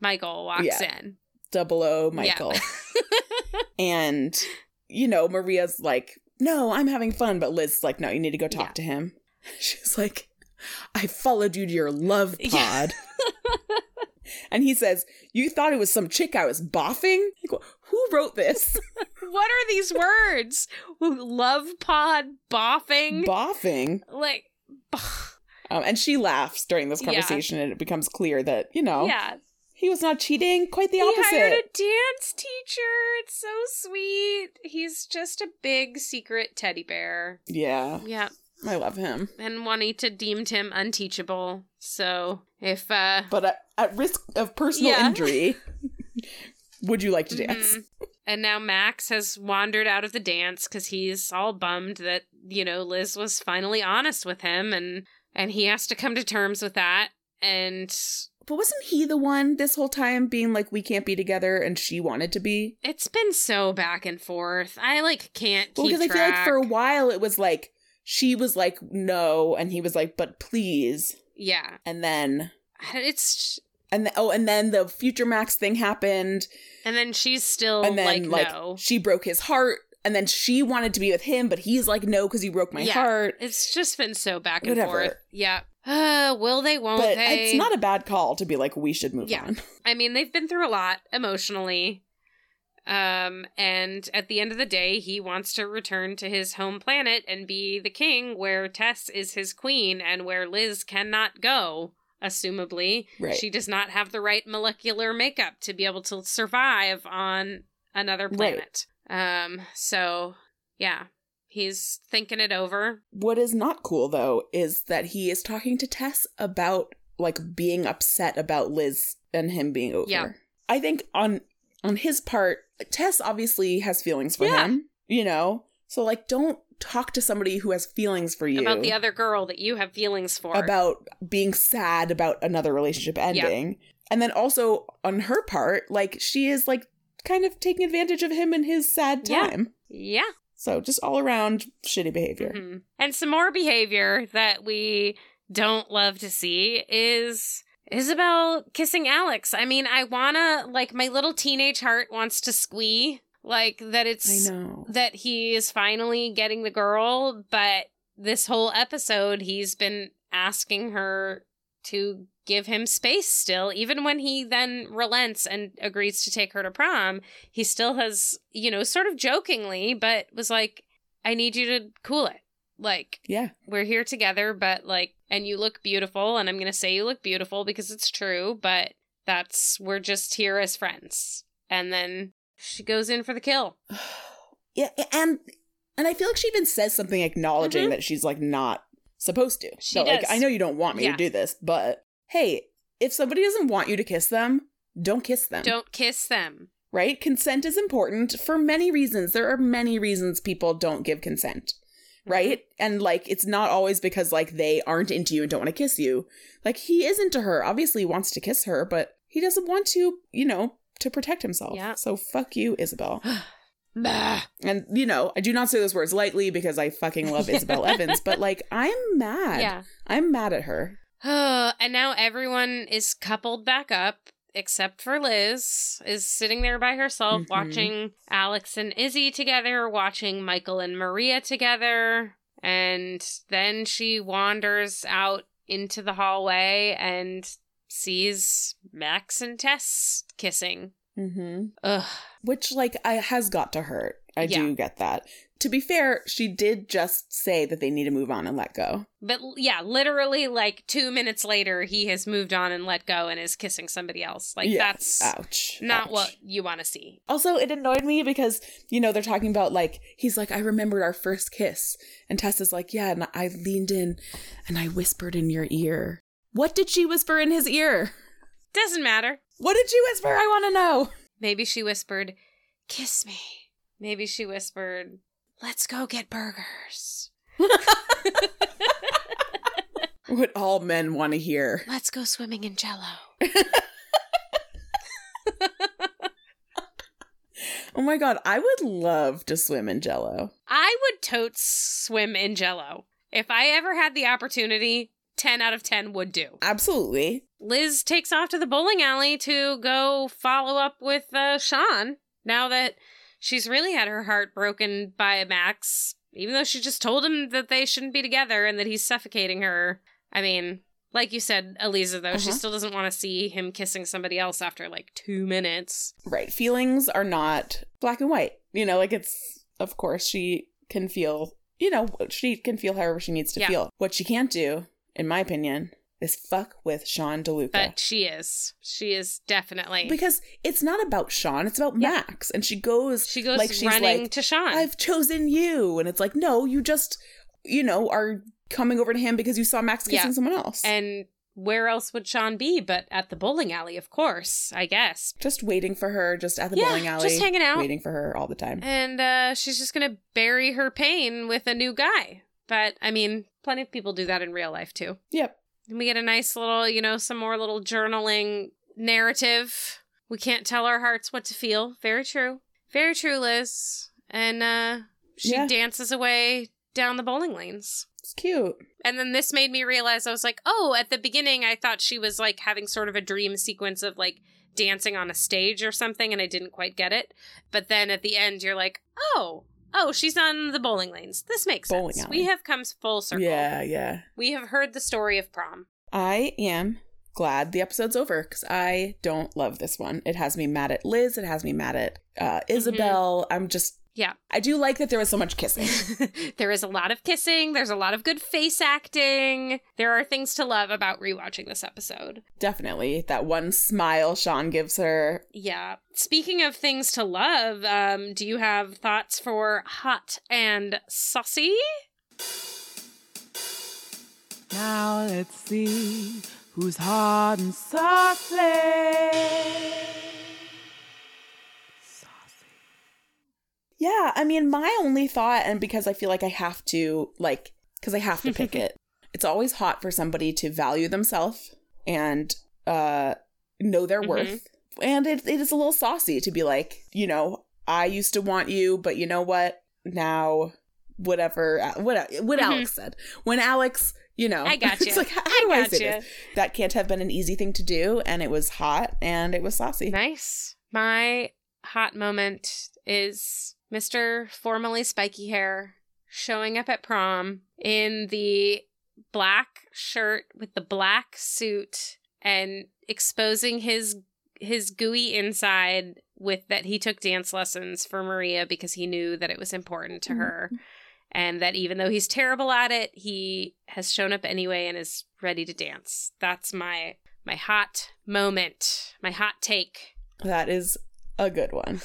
Michael walks Yeah. in. Double O Yeah. Michael. and, you know, Maria's like, no, I'm having fun. But Liz's like, no, you need to go talk Yeah. to him. She's like, I followed you to your love Yeah. pod. and he says, You thought it was some chick I was boffing? Who wrote this? what are these words? Love pod boffing? boffing. like, Um, and she laughs during this Yeah. conversation, and it becomes clear that, you know, yeah. he was not cheating, quite the He opposite. hired a dance teacher. It's so sweet. He's just a big secret teddy bear. yeah, Yeah. I love him. And Juanita deemed him unteachable. So if uh But at, at risk of personal Yeah. injury, would you like to dance? Mhm. And now Max has wandered out of the dance because he's all bummed that you know Liz was finally honest with him, and and he has to come to terms with that. And But wasn't he the one this whole time being like, we can't be together, and she wanted to be? it's been so back and forth. I like can't Well, because I feel like for a while it was like she was like no, and he was like, but please, yeah, and then it's and th- oh, and then the future Max thing happened, and then she's still and then like, like no. she broke his heart, and then she wanted to be with him, but he's like no because he broke my Yeah. heart. It's just been so back and Whatever. forth. Yeah. Uh, will they? Won't But they? it's not a bad call to be like we should move Yeah. on. I mean, they've been through a lot emotionally. Um, and at the end of the day, he wants to return to his home planet and be the king where Tess is his queen and where Liz cannot go, assumably. Right. She does not have the right molecular makeup to be able to survive on another Right. planet. Um, so yeah, he's thinking it over. What is not cool though is that he is talking to Tess about like being upset about Liz and him being over. Yeah. I think on on his part, Tess obviously has feelings for Yeah. him, you know? So like don't talk to somebody who has feelings for you About the other girl that you have feelings for. about being sad about another relationship ending. And then also on her part, like she is like kind of taking advantage of him in his sad time. yeah. So just all around shitty behavior. Mhm. And some more behavior that we don't love to see is Isabel kissing Alex. I mean, I wanna like my little teenage heart wants to squee like that it's I know. that he is finally getting the girl, but this whole episode he's been asking her to give him space still even when he then relents and agrees to take her to prom he still has you know sort of jokingly but was like i need you to cool it like Yeah. we're here together but like and you look beautiful and i'm gonna say you look beautiful because it's true but that's we're just here as friends and then she goes in for the kill Yeah, and and I feel like she even says something acknowledging Mhm. that she's like not supposed to. She So, like. I know you don't want me Yeah. to do this, but hey, if somebody doesn't want you to kiss them, don't kiss them. don't kiss them Right? Consent is important for many reasons. There are many reasons people don't give consent. Mm-hmm. Right? And like it's not always because like they aren't into you and don't want to kiss you. Like he is into her, obviously he wants to kiss her, but he doesn't want to, you know, to protect himself. Yeah. So fuck you, Isabel. Bah. And you know, I do not say those words lightly because I fucking love Isabel Evans, but like I'm mad. yeah I'm mad at her. and now everyone is coupled back up except for Liz is sitting there by herself Mhm. watching Alex and Izzy together, watching Michael and Maria together, and then she wanders out into the hallway and sees Max and Tess kissing. Mm-hmm. Ugh. Which, like, I, has got to hurt. I Yeah. do get that. To be fair, she did just say that they need to move on and let go. But yeah, literally like two minutes later, he has moved on and let go and is kissing somebody else. Like Yeah. that's Ouch. not Ouch. what you want to see. Also, it annoyed me because, you know, they're talking about like, he's like, I remembered our first kiss. And Tessa's like, yeah, and I leaned in and I whispered in your ear. What did she whisper in his ear? Doesn't matter. What did she whisper? I want to know. Maybe she whispered, "Kiss me." Maybe she whispered, "Let's go get burgers. What all men want to hear. Let's go swimming in Jello." Oh my god, I would love to swim in jello. I would totes swim in Jello if I ever had the opportunity. Ten out of ten would do. Absolutely. Liz takes off to the bowling alley to go follow up with uh, Sean now that she's really had her heart broken by Max, even though she just told him that they shouldn't be together and that he's suffocating her. I mean, like you said, Eliza, though, she Uh-huh. still doesn't want to see him kissing somebody else after like two minutes. Right. Feelings are not black and white. You know, like it's, of course, she can feel, you know, she can feel however she needs to Yeah. feel. What she can't do, in my opinion, is fuck with Sean DeLuca. But she is. She is definitely. because it's not about Sean, it's about Yeah. Max. And she goes, she goes like she's running like, to Sean. I've chosen you. And it's like, no, you just, you know, are coming over to him because you saw Max kissing Yeah. someone else. and where else would Sean be but at the bowling alley, of course, I guess. just waiting for her, just at the Yeah, bowling alley. just hanging out. Waiting for her all the time. And uh, she's just going to bury her pain with a new guy. But I mean, plenty of people do that in real life too. Yep. And we get a nice little, you know, some more little journaling narrative. We can't tell our hearts what to feel. Very true. Very true, Liz. And uh, she Yeah. dances away down the bowling lanes. It's cute. And then this made me realize I was like, oh, at the beginning, I thought she was like having sort of a dream sequence of like dancing on a stage or something, and I didn't quite get it. But then at the end, you're like, oh, oh, she's on the bowling lanes. This makes Bowling sense. alley. We have come full circle. Yeah, yeah. We have heard the story of prom. I am glad the episode's over because I don't love this one. It has me mad at Liz. It has me mad at uh, Isabel. I'm just. Yeah. I do like that there was so much kissing. there is a lot of kissing. There's a lot of good face acting. There are things to love about rewatching this episode. Definitely. That one smile Sean gives her. Yeah. Speaking of things to love, um, do you have thoughts for hot and saucy? Now let's see who's hot and saucy. Saucy. Yeah, I mean, my only thought, and because I feel like I have to, like, because I have to pick it, it's always hot for somebody to value themselves and uh know their Mhm. worth. And it, it is a little saucy to be like, you know, I used to want you, but you know what? Now, whatever, what, what Mhm. Alex said. When Alex, you know, I gotcha. it's like, how I do I, say gotcha. this? That can't have been an easy thing to do. And it was hot and it was saucy. Nice. My hot moment is Mr. Formerly Spiky Hair showing up at prom in the black shirt with the black suit and exposing his his gooey inside with that he took dance lessons for Maria because he knew that it was important to her mm-hmm. and that even though he's terrible at it he has shown up anyway and is ready to dance that's my my hot moment my hot take That is a good one.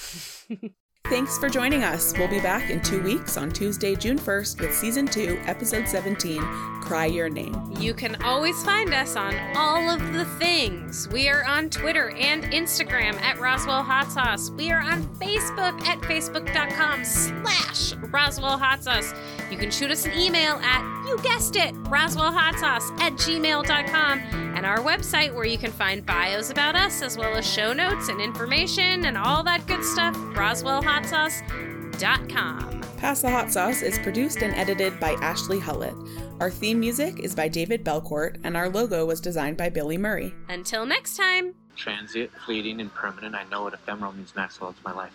Thanks for joining us. We'll be back in two weeks on Tuesday, June 1st with season two, episode 17 Cry Your Name. You can always find us on all of the things. We are on Twitter and Instagram at Roswell Hot Sauce. We are on Facebook at facebook.com slash Roswell Hot Sauce. You can shoot us an email at, you guessed it, roswellhotsauce at gmail.com and our website where you can find bios about us as well as show notes and information and all that good stuff, roswellhotsauce.com. Pass the Hot Sauce is produced and edited by Ashley Hullett. Our theme music is by David Belcourt, and our logo was designed by Billy Murray. Until next time. transient, fleeting, and permanent. I know what ephemeral means, Maxwell. It's my life.